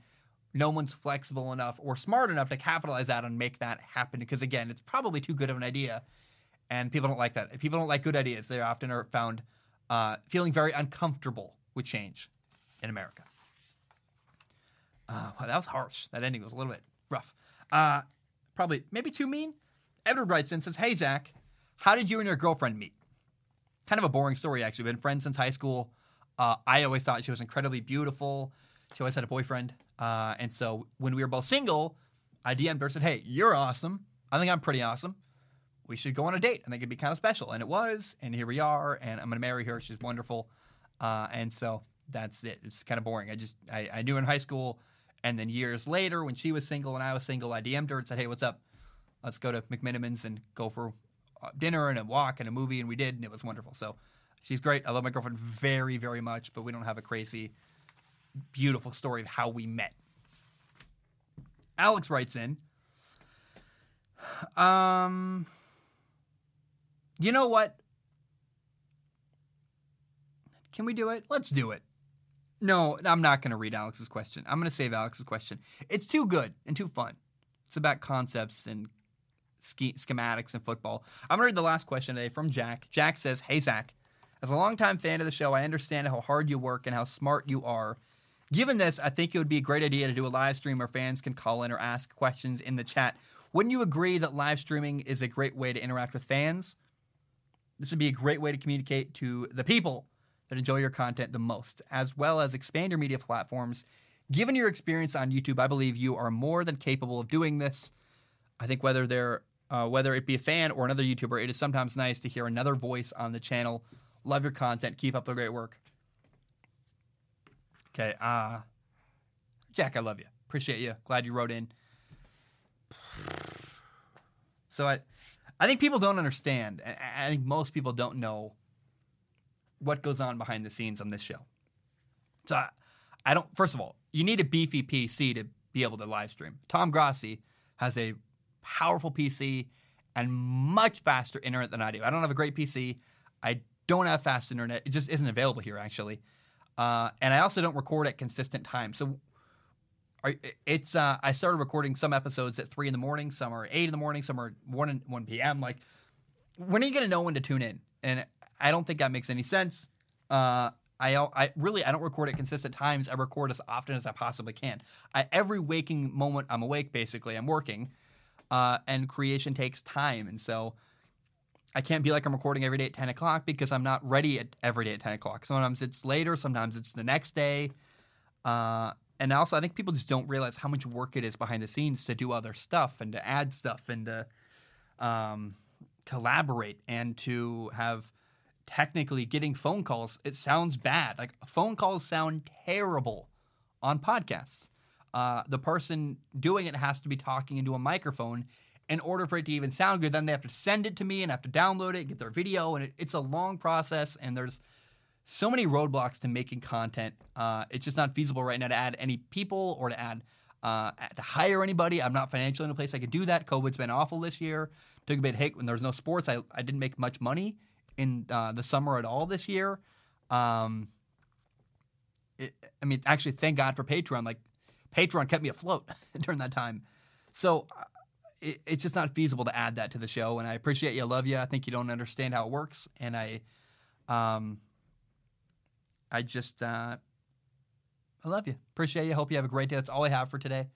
no one's flexible enough or smart enough to capitalize that and make that happen. Because again, it's probably too good of an idea, and people don't like that. People don't like good ideas, they often are found uh, feeling very uncomfortable with change in America. Uh, wow, that was harsh. That ending was a little bit rough. Uh, probably maybe too mean. Edward writes in says, "Hey Zach, how did you and your girlfriend meet?" Kind of a boring story actually. We've been friends since high school. Uh, I always thought she was incredibly beautiful. She always had a boyfriend, uh, and so when we were both single, I DM'd her and said, "Hey, you're awesome. I think I'm pretty awesome. We should go on a date. I think it'd be kind of special." And it was, and here we are. And I'm gonna marry her. She's wonderful, uh, and so that's it. It's kind of boring. I just I, I knew in high school and then years later, when she was single and I was single, I DM'd her and said, "Hey, what's up? Let's go to McMenamins and go for dinner and a walk and a movie." And we did, and it was wonderful. So she's great. I love my girlfriend very, very much, but we don't have a crazy, beautiful story of how we met. Alex writes in. Um, you know what? Can we do it? Let's do it. No, I'm not going to read Alex's question. I'm going to save Alex's question. It's too good and too fun. It's about concepts and sch- schematics and football. I'm going to read the last question today from Jack. Jack says, Hey, Zach, as a longtime fan of the show, I understand how hard you work and how smart you are. Given this, I think it would be a great idea to do a live stream where fans can call in or ask questions in the chat. Wouldn't you agree that live streaming is a great way to interact with fans? This would be a great way to communicate to the people that enjoy your content the most, as well as expand your media platforms. Given your experience on YouTube, I believe you are more than capable of doing this. I think whether they're uh, whether it be a fan or another YouTuber, it is sometimes nice to hear another voice on the channel. Love your content. Keep up the great work. Okay, uh Jack, I love you. Appreciate you. Glad you wrote in. So I I think people don't understand. I think most people don't know what goes on behind the scenes on this show. So I, I don't. First of all, you need a beefy PC to be able to live stream. Tom Grossi has a powerful PC and much faster internet than I do. I don't have a great PC. I don't have fast internet. It just isn't available here actually. Uh, and I also don't record at consistent times. So it's uh, I started recording some episodes at three in the morning, some are eight in the morning, some are one one p.m. Like, when are you gonna know when to tune in? And I don't think that makes any sense. Uh, I, I really I don't record at consistent times. I record as often as I possibly can. I, every waking moment I'm awake, basically, I'm working, uh, and creation takes time, and so I can't be like I'm recording every day at 10 o'clock because I'm not ready at every day at 10 o'clock. Sometimes it's later, sometimes it's the next day. Uh, and also, I think people just don't realize how much work it is behind the scenes to do other stuff and to add stuff and to um, collaborate and to have technically getting phone calls, it sounds bad. Like phone calls sound terrible on podcasts. Uh, the person doing it has to be talking into a microphone in order for it to even sound good. Then they have to send it to me and have to download it, get their video, and it, it's a long process. And there's so many roadblocks to making content. Uh, it's just not feasible right now to add any people or to add uh, to hire anybody. I'm not financially in a place I could do that. COVID's been awful this year. Took a bit of hit when there was no sports. I, I didn't make much money in uh, the summer at all this year. Um, it, I mean, actually, thank God for Patreon. Like, Patreon kept me afloat during that time. So uh, it, it's just not feasible to add that to the show. And I appreciate you. I love you. I think you don't understand how it works. And I, um, I just, uh, I love you. Appreciate you. Hope you have a great day. That's all I have for today.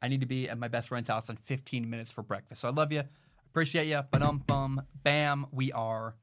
I need to be at my best friend's house in 15 minutes for breakfast. So I love you. Appreciate you. Ba dum bum. Bam. We are